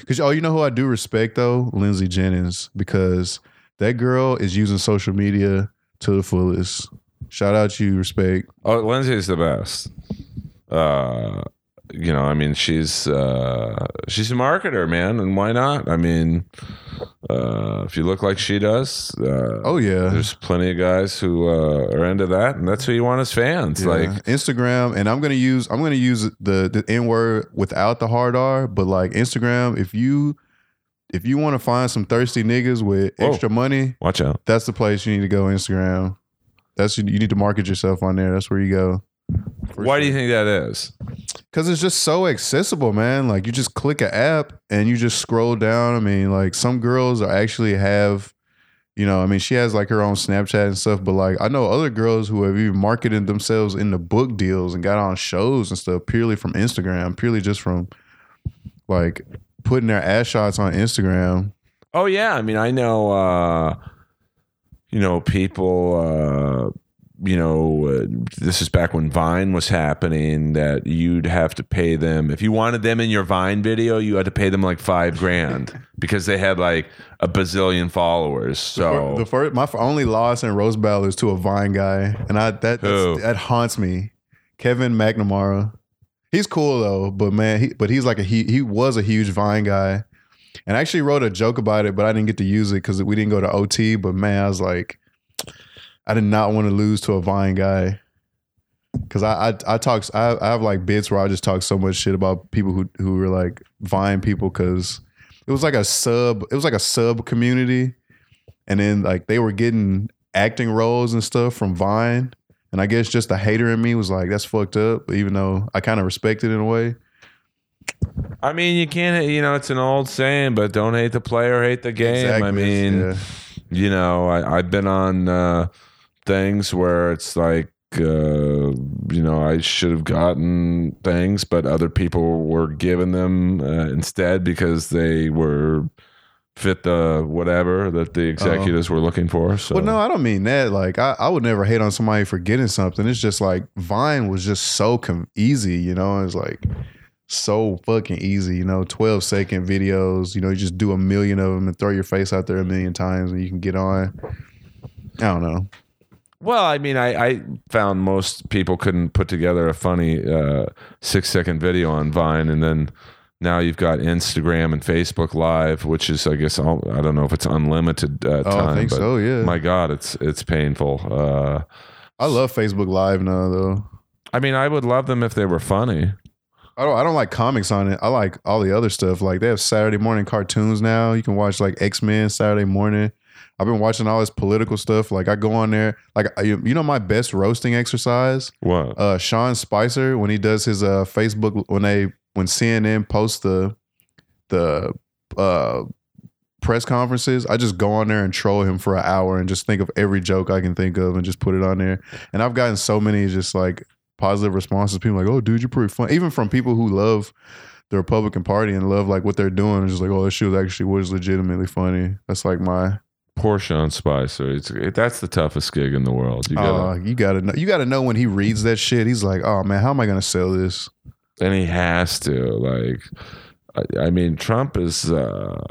cause oh, you know who I do respect though, Lindsay Jennings, because that girl is using social media to the fullest. Shout out to you, respect. Oh, Lindsay's the best. Uh, you know, I mean, she's uh, she's a marketer, man, and why not? I mean, uh, if you look like she does, uh, Oh yeah, there's plenty of guys who uh, are into that, and that's who you want as fans. Yeah. Like, Instagram, and I'm gonna use I'm gonna use the the N word without the hard R, but like Instagram, if you if you want to find some thirsty niggas with Whoa. extra money, watch out. that's the place you need to go. Instagram. That's you need to market yourself on there. That's where you go. Why do you think that is? Cause it's just so accessible, man. Like you just click an app and you just scroll down. I mean, like some girls are actually have, you know, I mean, she has like her own Snapchat and stuff, but like I know other girls who have even marketed themselves into book deals and got on shows and stuff purely from Instagram, purely just from like putting their ass shots on Instagram. Oh yeah, I mean, I know. Uh, you know, people. Uh, you know, uh, this is back when Vine was happening. That you'd have to pay them if you wanted them in your Vine video. You had to pay them like five grand because they had like a bazillion followers. So the first, my only loss in Roast Battle is to a Vine guy, and I that that haunts me. Kevin McNamara. He's cool though, but man, he but he's like a he he was a huge Vine guy, and I actually wrote a joke about it, but I didn't get to use it because we didn't go to OT. But man, I was like, I did not want to lose to a Vine guy. Cause I, I I talk I, I have like bits where I just talk so much shit about people who who were like Vine people because it was like a sub it was like a sub community and then like they were getting acting roles and stuff from Vine. And I guess just the hater in me was like, that's fucked up, even though I kind of respect it in a way. I mean, you can't. You know, it's an old saying, but don't hate the player, hate the game. I mean, Yeah. you know, I, I've been on uh, things where it's like, uh, you know, I should have gotten things, but other people were giving them uh, instead because they were fit the whatever that the executives were looking for. So, Well, no, I don't mean that. Like, I, I would never hate on somebody for getting something. It's just like Vine was just so com- easy, you know? It's like so fucking easy, you know? 12 second videos, you know, you just do a million of them and throw your face out there a million times and you can get on. I don't know. Well, I mean, I, I found most people couldn't put together a funny uh, six second video on Vine, and then now you've got Instagram and Facebook Live, which is, I guess, all, I don't know if it's unlimited uh, Oh, time. I think but so, yeah. My God, it's it's painful. Uh, I love Facebook Live now, though. I mean, I would love them if they were funny. I don't I don't like comics on it. I like all the other stuff. Like they have Saturday morning cartoons now. You can watch like X Men Saturday morning. I've been watching all this political stuff. Like I go on there. Like I- you know my best roasting exercise. What? Uh, Sean Spicer when he does his uh Facebook when they when CNN posts the the uh press conferences. I just go on there and troll him for an hour and just think of every joke I can think of and just put it on there. And I've gotten so many just like positive responses. People like, "Oh, dude, you're pretty fun." Even from people who love the Republican Party and love like what they're doing. It's just like, "Oh, this shit was actually was legitimately funny." That's like my. Poor Sean Spicer. It's, it, that's the toughest gig in the world. You gotta, gotta, you gotta know. You gotta know when he reads that shit. He's like, "Oh man, how am I gonna sell this?" And he has to. Like, I, I mean, Trump is. Uh,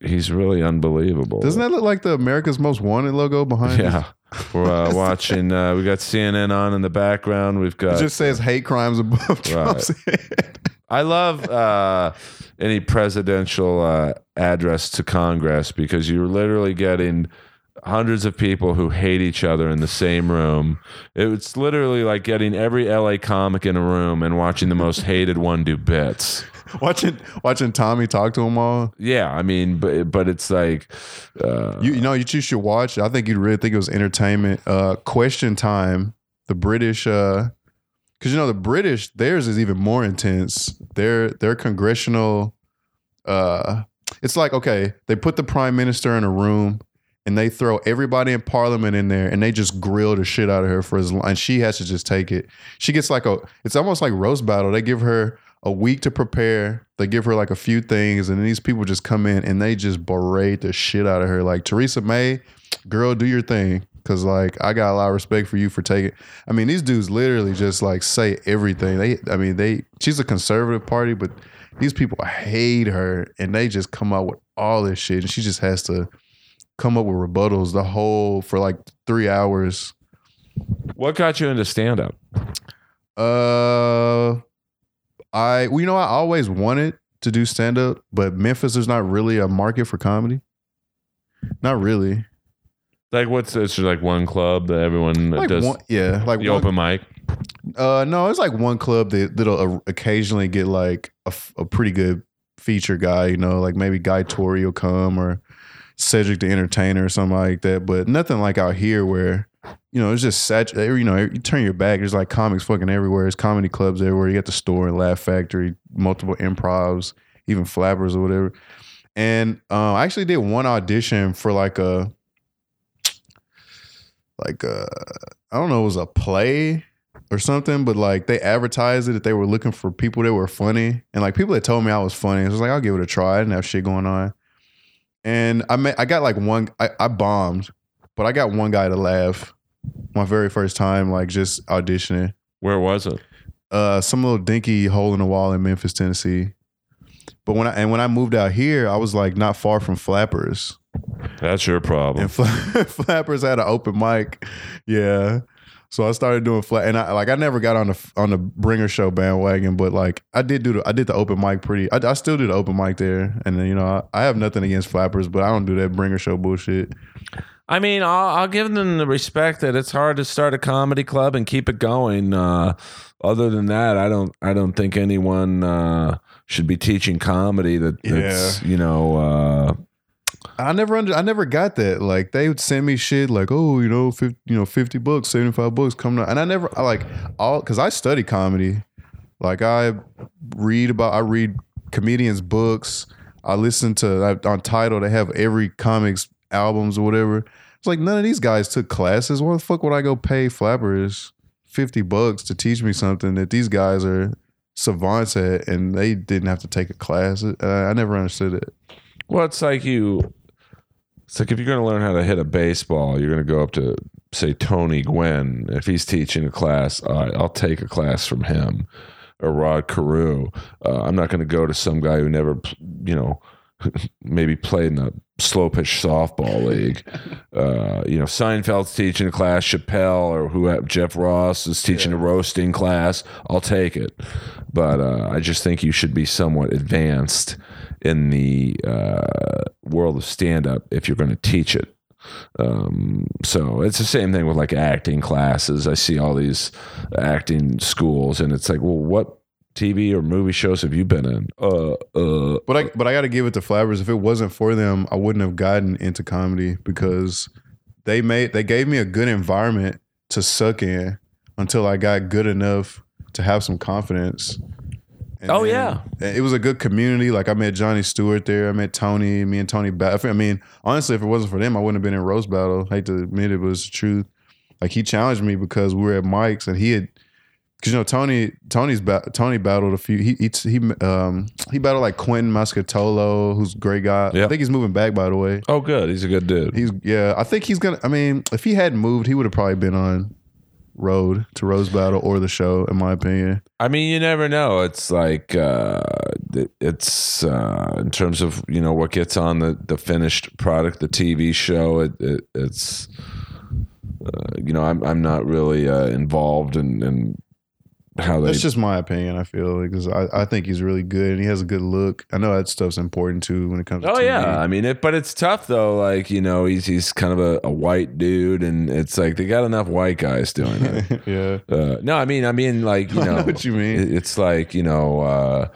he's really unbelievable. Doesn't that look like the America's Most Wanted logo behind? Yeah. We're uh, watching. Uh, we got CNN on in the background. We've It got. just says hate crimes above Trump's head. I love uh, any presidential uh, address to Congress because you're literally getting hundreds of people who hate each other in the same room. It's literally like getting every LA comic in a room and watching the most hated one do bits. watching watching Tommy talk to them all. Yeah, I mean, but but it's like. Uh, You, you know, you two should watch. I think you'd really think it was entertainment. Uh, Question Time, the British, because you know the British, theirs is even more intense. Their their congressional, uh, it's like okay, they put the prime minister in a room. And they throw everybody in parliament in there, and they just grill the shit out of her for as long. And she has to just take it. She gets like a. It's almost like roast battle. They give her a week to prepare. They give her like a few things, and these people just come in and they just berate the shit out of her. Like Theresa May, girl, do your thing. Cause like I got a lot of respect for you for taking. I mean, these dudes literally just like say everything. They, I mean, they. She's a conservative party, but these people hate her, and they just come out with all this shit, and she just has to come up with rebuttals the whole for like three hours. what got you into stand up? Uh, I well, you know I always wanted to do stand up, but Memphis is not really a market for comedy. Not really. Like, what's it's just like one club that everyone Like does one, yeah, like the one, open mic? Uh, no, it's like one club that that'll uh, occasionally get like a, a pretty good feature guy. You know, like maybe Guy Torry will come or Cedric the Entertainer or something like that. But nothing like out here where you know it's just saturated. You know, you turn your back. There's like comics fucking everywhere. There's comedy clubs everywhere. You got the store and Laugh Factory, multiple improvs, even flappers or whatever. And uh, I actually did one audition for like a like a I don't know, it was a play or something, but like they advertised it that they were looking for people that were funny. And like people that told me I was funny. I was like, I'll give it a try. I didn't have shit going on. And I met, I got like one I, I bombed, but I got one guy to laugh. My very first time, like just auditioning. Where was it? Uh, some little dinky hole in the wall in Memphis, Tennessee. But when I and when I moved out here, I was like not far from Flappers, That's your problem. and Fla- Flappers had an open mic. Yeah, so I started doing flat, and I like I never got on the on the Bringer Show bandwagon, but like I did do the I did the open mic pretty. I, I still do the open mic there, and then you know I, I have nothing against Flappers, but I don't do that Bringer Show bullshit. I mean, I'll, I'll give them the respect that it's hard to start a comedy club and keep it going. Uh, other than that, I don't. I don't think anyone uh, should be teaching comedy. That that's you know. Uh, I never under, I never got that. Like they would send me shit like, oh, you know, 50, you know, fifty bucks, seventy five bucks coming out, and I never I like all because I study comedy. Like I read about, I read comedians' books. I listen to I- on title. They have every comics albums or whatever. It's like none of these guys took classes. Why the fuck would I go pay flappers fifty bucks to teach me something that these guys are savants at, and they didn't have to take a class? I never understood it. well, it's like you. It's like if you're going to learn how to hit a baseball, you're going to go up to say Tony Gwynn. If he's teaching a class, right, I'll take a class from him. Or Rod Carew. Uh, I'm not going to go to some guy who never, you know, maybe played in a slow pitch softball league. Uh, you know, Seinfeld's teaching a class, Chappelle or who Jeff Ross is teaching a roasting class. I'll take it, but uh, I just think you should be somewhat advanced in the uh, world of stand up if you're going to teach it. Um, so it's the same thing with like acting classes. I see all these acting schools, and it's like, well, what TV or movie shows have you been in? Uh, uh, But I but I got to give it to Flappers. If it wasn't for them, I wouldn't have gotten into comedy because they made they gave me a good environment to suck in until I got good enough to have some confidence. And Oh, yeah. and it was a good community. Like I met Johnny Stewart there. I met Tony. Me and Tony. Ba- I mean, honestly, if it wasn't for them, I wouldn't have been in roast battle. I hate to admit it, but it's the truth. Like he challenged me because we were at Mike's and he had because you know Tony Tony's ba- Tony battled a few he he he um he battled like Quentin Mascatolo who's a great guy Yeah. I think he's moving back by the way oh, good. He's a good dude. he's yeah I think he's gonna I mean if he hadn't moved he would have probably been on road to Roast Battle or the show in my opinion I mean, you never know. It's like uh, it's uh, in terms of you know what gets on the, the finished product, the TV show. It, it it's uh, you know I'm I'm not really uh, involved in, in how they. that's just my opinion I feel because I, I think he's really good and he has a good look I know that stuff's important too when it comes to Oh TV. yeah, I mean it, but it's tough though. Like you know, he's he's kind of a, a white dude, and it's like they got enough white guys doing it. yeah Uh, no, I mean, I mean, like you I know, know what you mean. it- It's like you know, uh,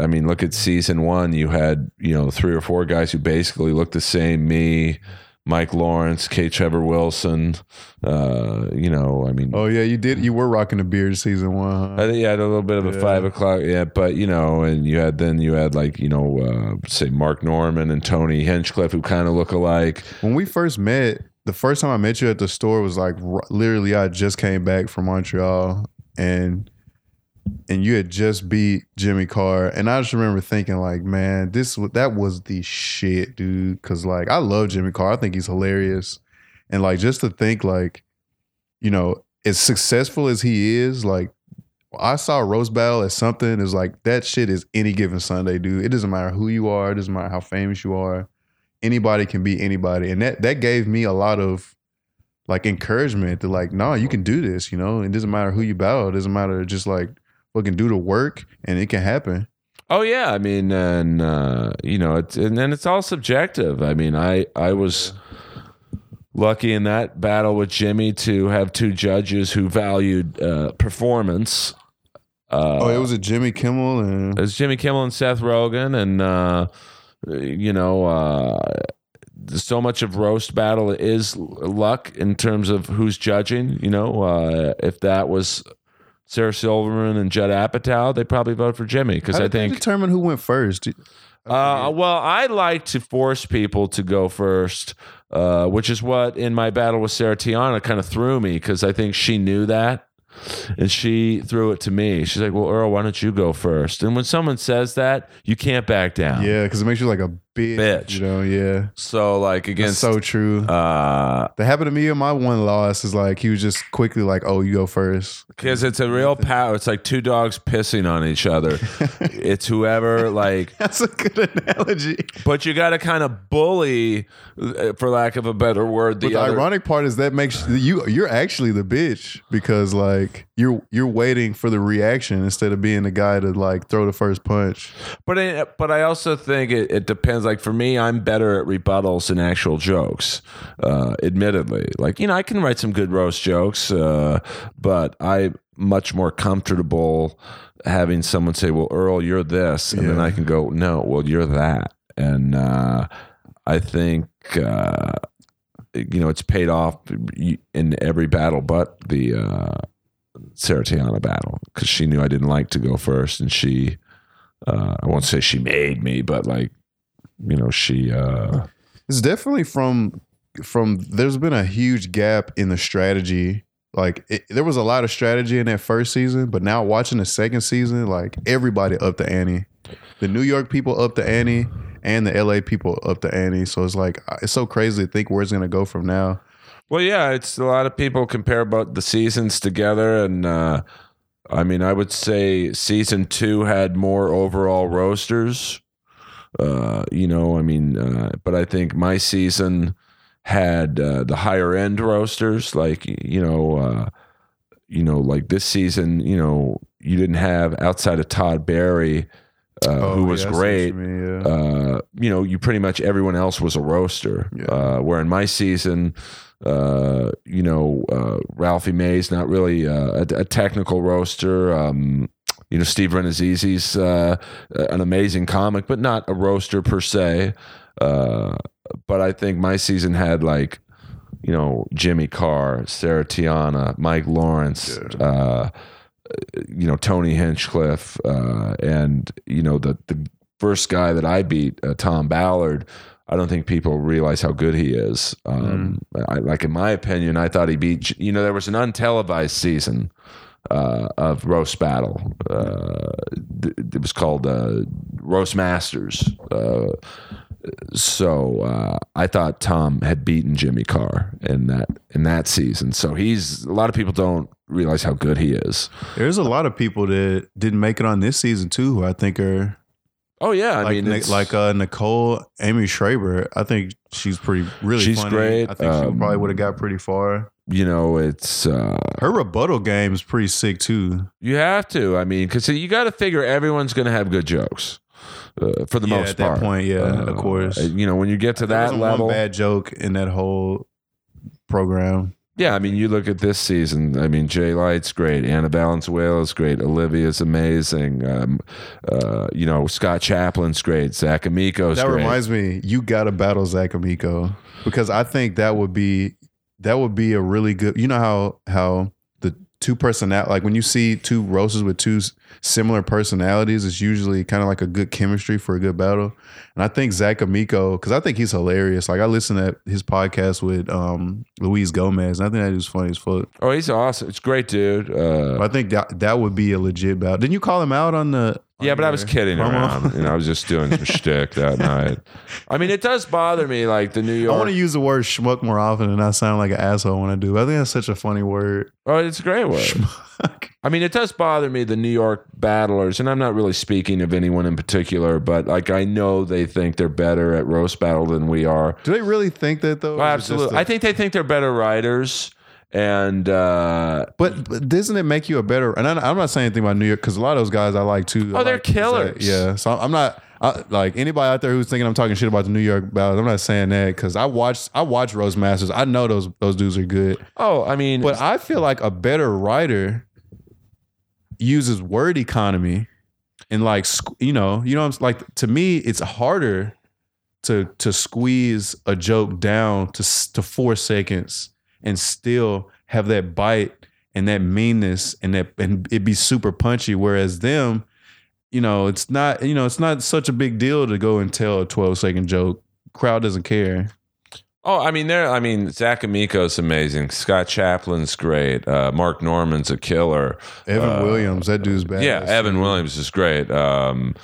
I mean, look at season one. You had you know three or four guys who basically looked the same. Me, Mike Lawrence, K. Trevor Wilson. Uh, you know, I mean, oh yeah you did you were rocking the beard season one huh? I think you had a little bit of a Yeah. five o'clock, yeah, but you know, and you had then you had like you know, uh, say Mark Normand and Tony Hinchcliffe who kind of look alike. When we first met, the first time I met you at the store was like r- literally I just came back from Montreal and and you had just beat Jimmy Carr and I just remember thinking like, man, this that was the shit, dude, cuz like I love Jimmy Carr. I think he's hilarious. And like just to think like you know, as successful as he is, like I saw Roast Battle as something is like that shit is any given Sunday, dude. It doesn't matter who you are, it doesn't matter how famous you are anybody can be anybody and that that gave me a lot of like encouragement to like no you can do this you know it doesn't matter who you battle it doesn't matter just like fucking do the work and it can happen Oh yeah, I mean, and uh, you know, it's and then it's all subjective. I mean, I I was lucky in that battle with Jimmy to have two judges who valued uh, performance. Uh, oh it was a jimmy kimmel and It was Jimmy Kimmel and Seth Rogen, and uh, you know, uh, so much of roast battle is luck in terms of who's judging. You know, uh, if that was Sarah Silverman and Judd Apatow, they probably vote for Jimmy because I think. determine who went first Uh, well, I like to force people to go first, uh, which is what in my battle with Sarah Tiana kind of threw me because I think she knew that. And she threw it to me. She's like, Well, Earl, why don't you go first? And when someone says that, you can't back down. yeah because it makes you like a bitch. Bitch. You know, yeah. So like That's so true. uh that happened to me in my one loss is like he was just quickly like, oh, you go first. because it's a real power. It's like two dogs pissing on each other. it's whoever like That's a good analogy. but you got to kind of bully uh, for lack of a better word the, But the other ironic part is that makes you you're actually the bitch because like you're you're waiting for the reaction instead of being the guy to like throw the first punch. But I, but I also think it, it depends. Like for me, I'm better at rebuttals than actual jokes. Uh, admittedly, like you know, I can write some good roast jokes, uh, but I'm much more comfortable having someone say, "Well, Earl, you're this," and then I can go, "No, well, you're that," and uh, I think. Uh, you know, it's paid off in every battle, but the uh, Sarah Tiana battle because she knew I didn't like to go first, and she uh, I won't say she made me, but like, you know, she. Uh, It's definitely from from there's been a huge gap in the strategy. Like it, there was a lot of strategy in that first season, but now watching the second season, like everybody up the ante. The New York people up the ante and the LA people up the ante. So it's like it's so crazy to think where it's gonna go from now. Well, yeah, it's a lot of people compare about the seasons together, and uh, I mean, I would say season two had more overall roasters. Uh, you know, I mean, uh, but I think my season had uh, the higher end roasters, like you know, uh, you know, like this season, you know, you didn't have outside of Todd Barry, uh, who was Oh, yeah, see what great. you yeah. uh, you know, you pretty much everyone else was a roaster. Yeah. Uh, where in my season, uh, you know, uh, Ralphie May's not really uh, a, a technical roaster. Um, you know, Steve Rannazzisi's uh, an amazing comic, but not a roaster per se. Uh, but I think my season had like, you know, Jimmy Carr, Sarah Tiana, Mike Lawrence, uh, you know, Tony Hinchcliffe, uh, and you know the the first guy that I beat, uh, Tom Ballard. I don't think people realize how good he is. Um, I, like in my opinion, I thought he beat. You know, there was an untelevised season uh, of roast battle. Uh, it was called uh, Roast Masters. Uh, so uh, I thought Tom had beaten Jimmy Carr in that in that season. So he's a lot of people don't realize how good he is. There's a lot of people that didn't make it on this season too, who I think are Oh yeah, I like mean, Nic- like uh, Nicole Amy Schreiber. I think she's pretty really She's funny. great. I think she Um, probably would have got pretty far. you know, it's uh, Her rebuttal game is pretty sick too. you have to. I mean, because you got to figure everyone's going to have good jokes uh, for the Yeah, most at that part. point, yeah, Uh, of course. You know, when you get to that level, one bad joke in that whole program. Yeah, I mean, you look at this season. I mean, Jay Light's great. Anna Valenzuela's great. Olivia's amazing. Um, uh, you know, Scott Chaplin's great. Zach Amico's that great. reminds me, you got to battle Zach Amico because I think that would be that would be a really good. You know how how two personal like when you see two roasters with two similar personalities, it's usually kind of like a good chemistry for a good battle. And I think Zach Amico because I think he's hilarious. Like I listened to his podcast with um, Luis Gomez, and I think that is funny as fuck. oh, he's awesome. It's great dude. Uh, I think that that would be a legit battle. Didn't you call him out on the? Yeah, but I was kidding promo? around. You know, I was just doing some shtick that night. I mean, it does bother me, like the New York. I want to use the word schmuck more often and not sound like an asshole when I do. I think that's such a funny word. oh, it's a great word. Schmuck. I mean, it does bother me the New York battlers, and I'm not really speaking of anyone in particular, but like I know they think they're better at roast battle than we are. Do they really think that though? Or is it just absolutely. a- I think they think they're better writers, and uh, but, but doesn't it make you a better? And I, I'm not saying anything about New York because a lot of those guys I like too. I Oh, they're like Zach. killers. Yeah, so I'm not I, like anybody out there who's thinking I'm talking shit about the New York battles. I'm not saying that because I watched I watch Roast Masters. I know those those dudes are good, oh, I mean, but I feel like a better writer uses word economy and like you know you know I'm like to me it's harder to to squeeze a joke down to to four seconds and still have that bite and that meanness and that and it be super punchy whereas them you know it's not you know it's not such a big deal to go and tell a 12 second joke crowd doesn't care Oh, I mean, there. I mean, Zach Amico's amazing. Scott Chaplin's great. Uh, Mark Normand's a killer. Evan Williams, that dude's bad. Yeah, Evan Williams is great. Um,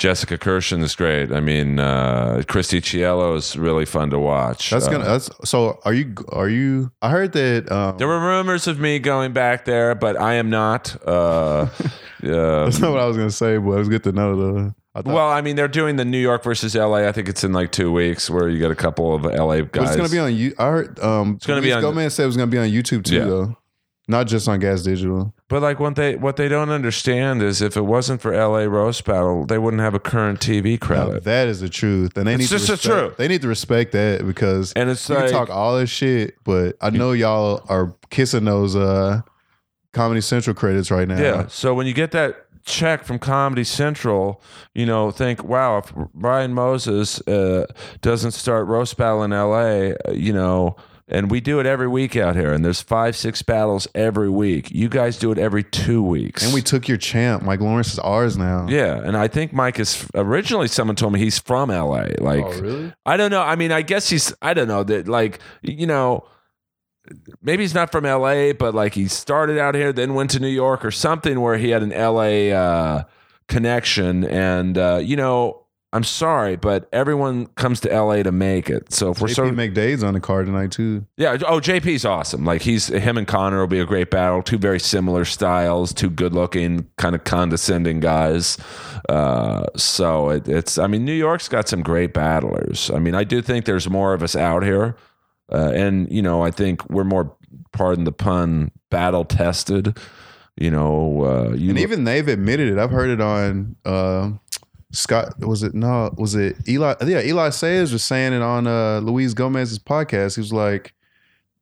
Jessica Kirson is great. I mean, uh, Christy Cielo is really fun to watch. That's Uh, gonna. That's so. Are you? Are you? I heard that. Um, there were rumors of me going back there, but I am not. Uh, uh, that's not what I was gonna say, but it was good to know though. I well, I mean, they're doing the New York versus LA. I think it's in like two weeks, where you get a couple of LA but guys. it's gonna be on you. I heard. Um, it's gonna be on- Gomez said it was gonna be on YouTube too, Yeah. though, not just on Gas Digital. But like what they what they don't understand is if it wasn't for LA roast battle, they wouldn't have a current TV credit. that is the truth, and they It's need just to the respect, truth. They need to respect that because And it's you like talk all this shit, but I know y'all are kissing those uh Comedy Central credits right now. yeah. So when you get that check from Comedy Central, you know, think, wow, if Brian Moses uh, doesn't start roast battle in LA, uh, you know. And we do it every week out here, and there's five, six battles every week. You guys do it every two weeks. and we took your champ. Mike Lawrence is ours now. Yeah, and I think Mike is originally someone told me he's from LA. Like, Oh, really? I don't know. I mean, I guess he's. I don't know that. Like, you know, maybe he's not from LA, but like he started out here, then went to New York or something where he had an LA uh, connection. And uh, you know, I'm sorry, but everyone comes to LA to make it. So if we're JP so McDade's on the card tonight too. yeah. Oh, JP's awesome. Like he's him and Connor will be a great battle. Two very similar styles, two good looking, kind of condescending guys. Uh, so it, it's. I mean, New York's got some great battlers. I mean, I do think there's more of us out here, uh, and you know, I think we're more, pardon the pun, battle tested. You know, uh, you And even they've admitted it. I've heard it on uh, Scott. Was it no? Was it Eli? Yeah, Eli Sairs was saying it on uh, Luis Gomez's podcast. He was like,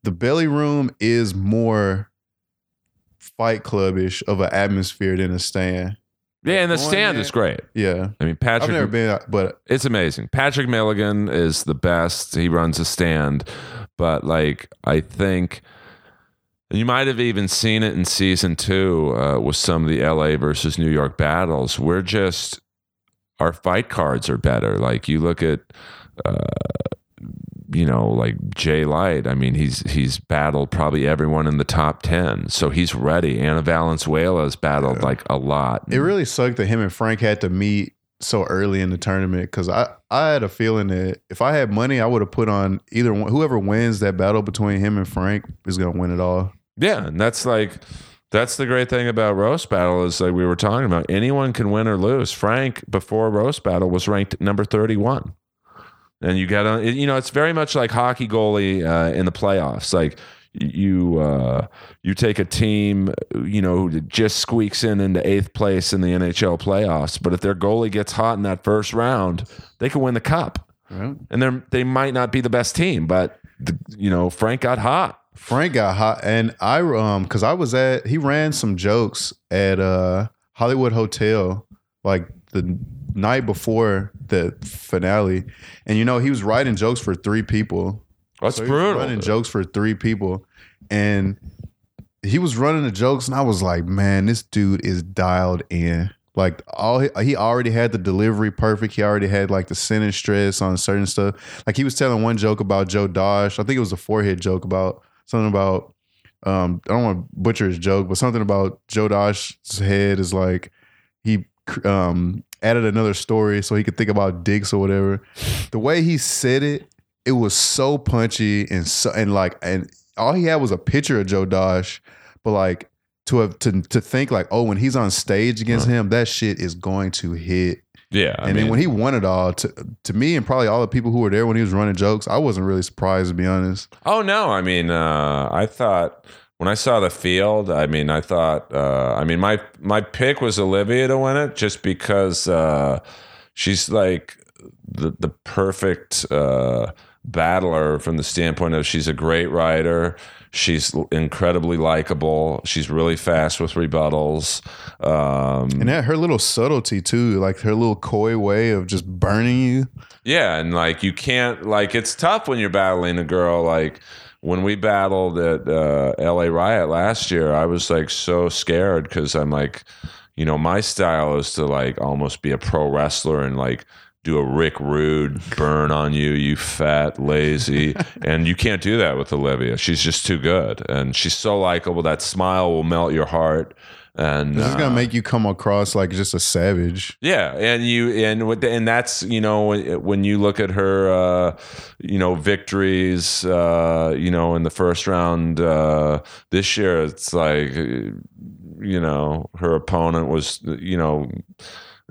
the belly room is more Fight Clubbish of an atmosphere than a stand. yeah, and the Going stand is great. Yeah, I mean, Patrick. I've Patrick. never been, but it's amazing. Patrick Milligan is the best. He runs a stand, but like I think you might have even seen it in season two uh, with some of the LA versus New York battles. We're just our fight cards are better. Like you look at. Uh, you know, like Jay Light. I mean, he's he's battled probably everyone in the top ten, so he's ready. Anna Valenzuela has battled like a lot. it really sucked that him and Frank had to meet so early in the tournament because I, I had a feeling that if I had money, I would have put on either one. Whoever wins that battle between him and Frank is going to win it all. Yeah, and that's like that's the great thing about roast battle is like we were talking about. Anyone can win or lose. Frank before roast battle was ranked number thirty one, and you got on. You know, it's very much like hockey goalie uh, in the playoffs. Like you uh, you take a team, you know, that just squeaks in into eighth place in the NHL playoffs, but if their goalie gets hot in that first round, they can win the cup. Right. And they they might not be the best team, but the, you know, Frank got hot. Frank got hot, and I um because I was at he ran some jokes at uh Hollywood Hotel like the night before the finale, and you know he was writing jokes for three people. That's So he was brutal. running jokes for three people, and he was running the jokes, and I was like, man, this dude is dialed in. Like all he, he already had the delivery perfect. He already had like the sentence stress on certain stuff. Like he was telling one joke about Joe Dosh. I think it was a forehead joke about something about um I don't want to butcher his joke, but something about Joe Dosh's head is like he um added another story so he could think about dicks or whatever. The way he said it, it was so punchy and so and like and all he had was a picture of Joe Dosh, but like to have to to think like, oh, when he's on stage against him, that shit is going to hit. Yeah, I and mean, then when he won it all, to to me and probably all the people who were there when he was running jokes, I wasn't really surprised to be honest. oh no, I mean, uh, I thought when I saw the field, I mean, I thought, uh, I mean, my my pick was Olivia to win it just because uh, she's like the the perfect uh, battler from the standpoint of she's a great writer. She's incredibly likable. She's really fast with rebuttals. Um, And that her little subtlety too, like her little coy way of just burning you. Yeah, and like you can't like it's tough when you're battling a girl like when we battled at uh, LA Riot last year, I was like so scared because I'm like, you know, my style is to like almost be a pro wrestler and like do a Rick Rude burn on you, you fat, lazy. and you can't do that with Olivia. She's just too good. And she's so likable. That smile will melt your heart. And This is uh, gonna make you come across like just a savage. yeah, and you and with the, and that's you know when- when you look at her, uh, you know victories, uh, you know in the first round uh, this year, it's like uh, you know her opponent was you know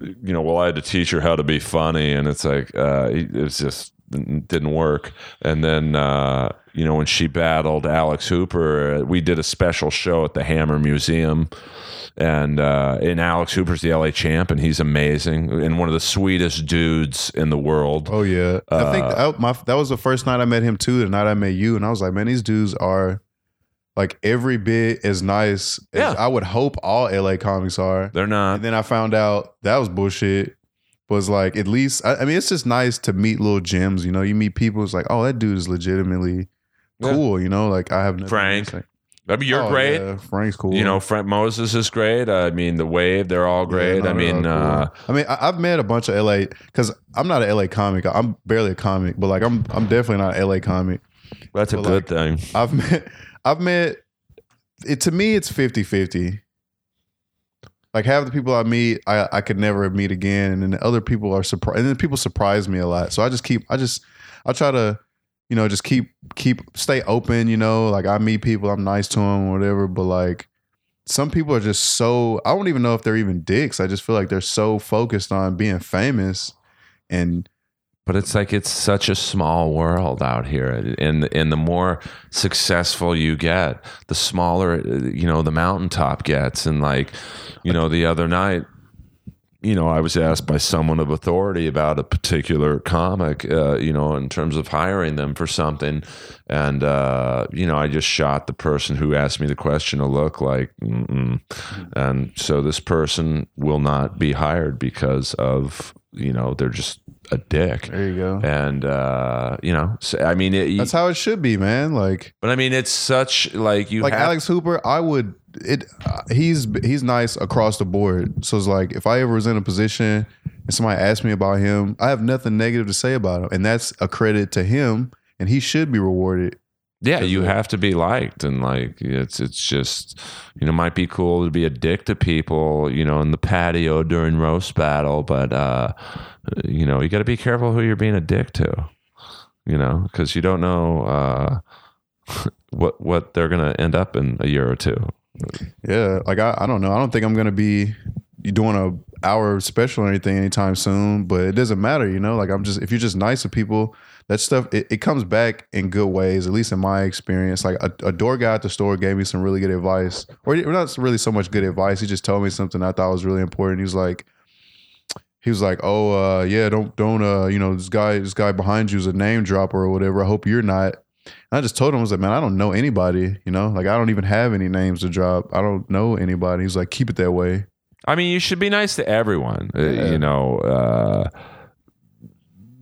you know well I had to teach her how to be funny, and it's like uh, it was just didn't work. And then uh, you know when she battled Alex Hooper, uh, we did a special show at the Hammer Museum and uh, and Alex Hooper's the LA champ, and he's amazing and one of the sweetest dudes in the world. Oh yeah, I think Uh, that, my, that was the first night I met him too. The night I met you, and I was like, man, these dudes are like every bit as nice as Yeah. I would hope all LA comics are. They're not. And then I found out that was bullshit. Was like at least I, I mean it's just nice to meet little gems. You know, you meet people. It's like, oh, that dude is legitimately Yeah. cool. You know, like I have Frank. I mean, you're Oh, great. yeah, Frank's cool. You know, Frank Moses is great. I mean, the Wave, they're all Yeah, great. no, I mean, all uh. I mean, I, I've met a bunch of LA because I'm not an LA comic. I'm barely a comic, but like I'm I'm definitely not an LA comic. that's a But, good thing. I've met I've met it to me it's 50-50. Like half the people I meet I, I could never meet again and then the other people are surprised and then people surprise me a lot. So I just keep I just I try to you know just keep keep stay open, you know, like I meet people I'm nice to them whatever, but like some people are just so I don't even know if they're even dicks. I just feel like they're so focused on being famous and But it's like it's such a small world out here, and and the more successful you get, the smaller you know the mountaintop gets. And like, you know, the other night, you know, I was asked by someone of authority about a particular comic, uh, you know, in terms of hiring them for something, and uh, you know, I just shot the person who asked me the question a look like, Mm-mm. and so this person will not be hired because of you know they're just a dick there you go. and uh, you know, so, I mean, it, That's how it should be, man. Like but I mean, it's such like you like have, Alex Hooper, I would it. Uh, he's he's nice across the board. So it's like if I ever was in a position and somebody asked me about him, I have nothing negative to say about him, and that's a credit to him, and he should be rewarded. yeah, you have to be liked, and like it's it's just you know might be cool to be a dick to people, you know, in the patio during roast battle, but uh, you know, you got to be careful who you're being a dick to, you know, because you don't know uh, what what they're gonna end up in a year or two. Yeah, like I, I don't know. I don't think I'm gonna be doing a hour special or anything anytime soon, but it doesn't matter, you know. Like I'm just if you're just nice to people, that stuff it, it comes back in good ways. At least in my experience, like a, a door guy at the store gave me some really good advice, or not really so much good advice. He just told me something I thought was really important. He was like. He was like, "Oh, uh, yeah, don't, don't, uh, you know, this guy, this guy behind you is a name dropper or whatever. I hope you're not." And I just told him, I was like, man, I don't know anybody, you know, like I don't even have any names to drop. I don't know anybody. He's like, keep it that way. I mean, you should be nice to everyone. uh, Yeah. You know, uh,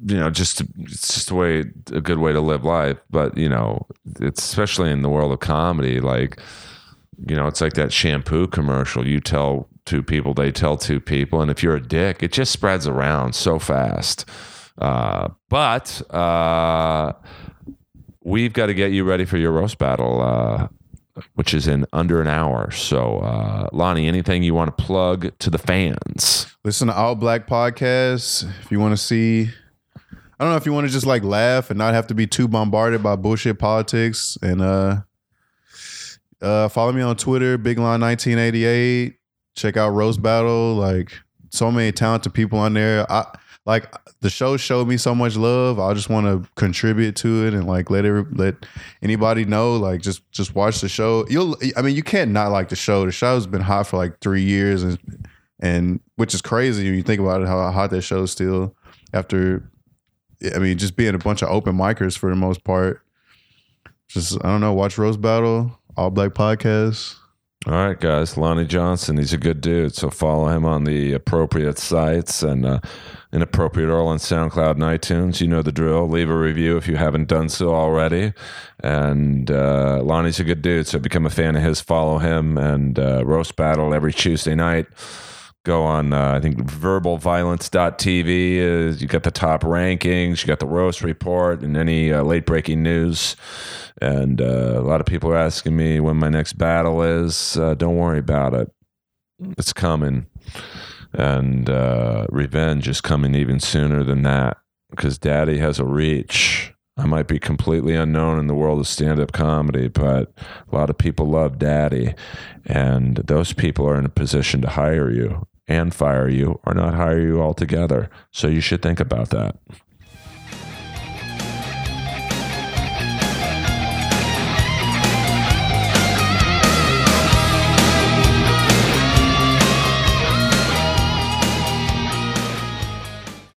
you know, just it's just a way, a good way to live life. But you know, it's especially in the world of comedy. Like, you know, it's like that shampoo commercial. You tell two people, they tell two people, and if you're a dick, it just spreads around so fast. Uh, but uh, we've got to get you ready for your roast battle. Uh, which is in under an hour. So, uh, Lonnie, anything you want to plug to the fans? Listen to All Black Podcasts. If you want to see, I don't know if you want to just like laugh and not have to be too bombarded by bullshit politics. And uh, uh, follow me on Twitter, Big Line 1988. Check out Roast Battle. Like so many talented people on there. I like the show showed me so much love. I just want to contribute to it and like let every, let anybody know. Like just just watch the show. You'll. I mean, you can't not like the show. The show's been hot for like three years and and which is crazy when you think about it how hot that show's still after I mean just being a bunch of open micers for the most part. Just I don't know, watch Roast Battle, All Black Podcast. All right, guys. Lonnie Johnson, he's a good dude. So follow him on the appropriate sites and uh, inappropriate all on SoundCloud and iTunes. You know the drill. Leave a review if you haven't done so already. And uh, Lonnie's a good dude. So become a fan of his. Follow him and uh, roast battle every Tuesday night. Go on uh, i think verbalviolence.tv is you got the top rankings you got the roast report and any uh, late breaking news. And uh, a lot of people are asking me when my next battle is uh, don't worry about it. It's coming. And uh, revenge is coming even sooner than that because daddy has a reach. I might be completely unknown in the world of stand-up comedy but a lot of people love daddy. And those people are in a position to hire you and fire you or not hire you altogether. So you should think about that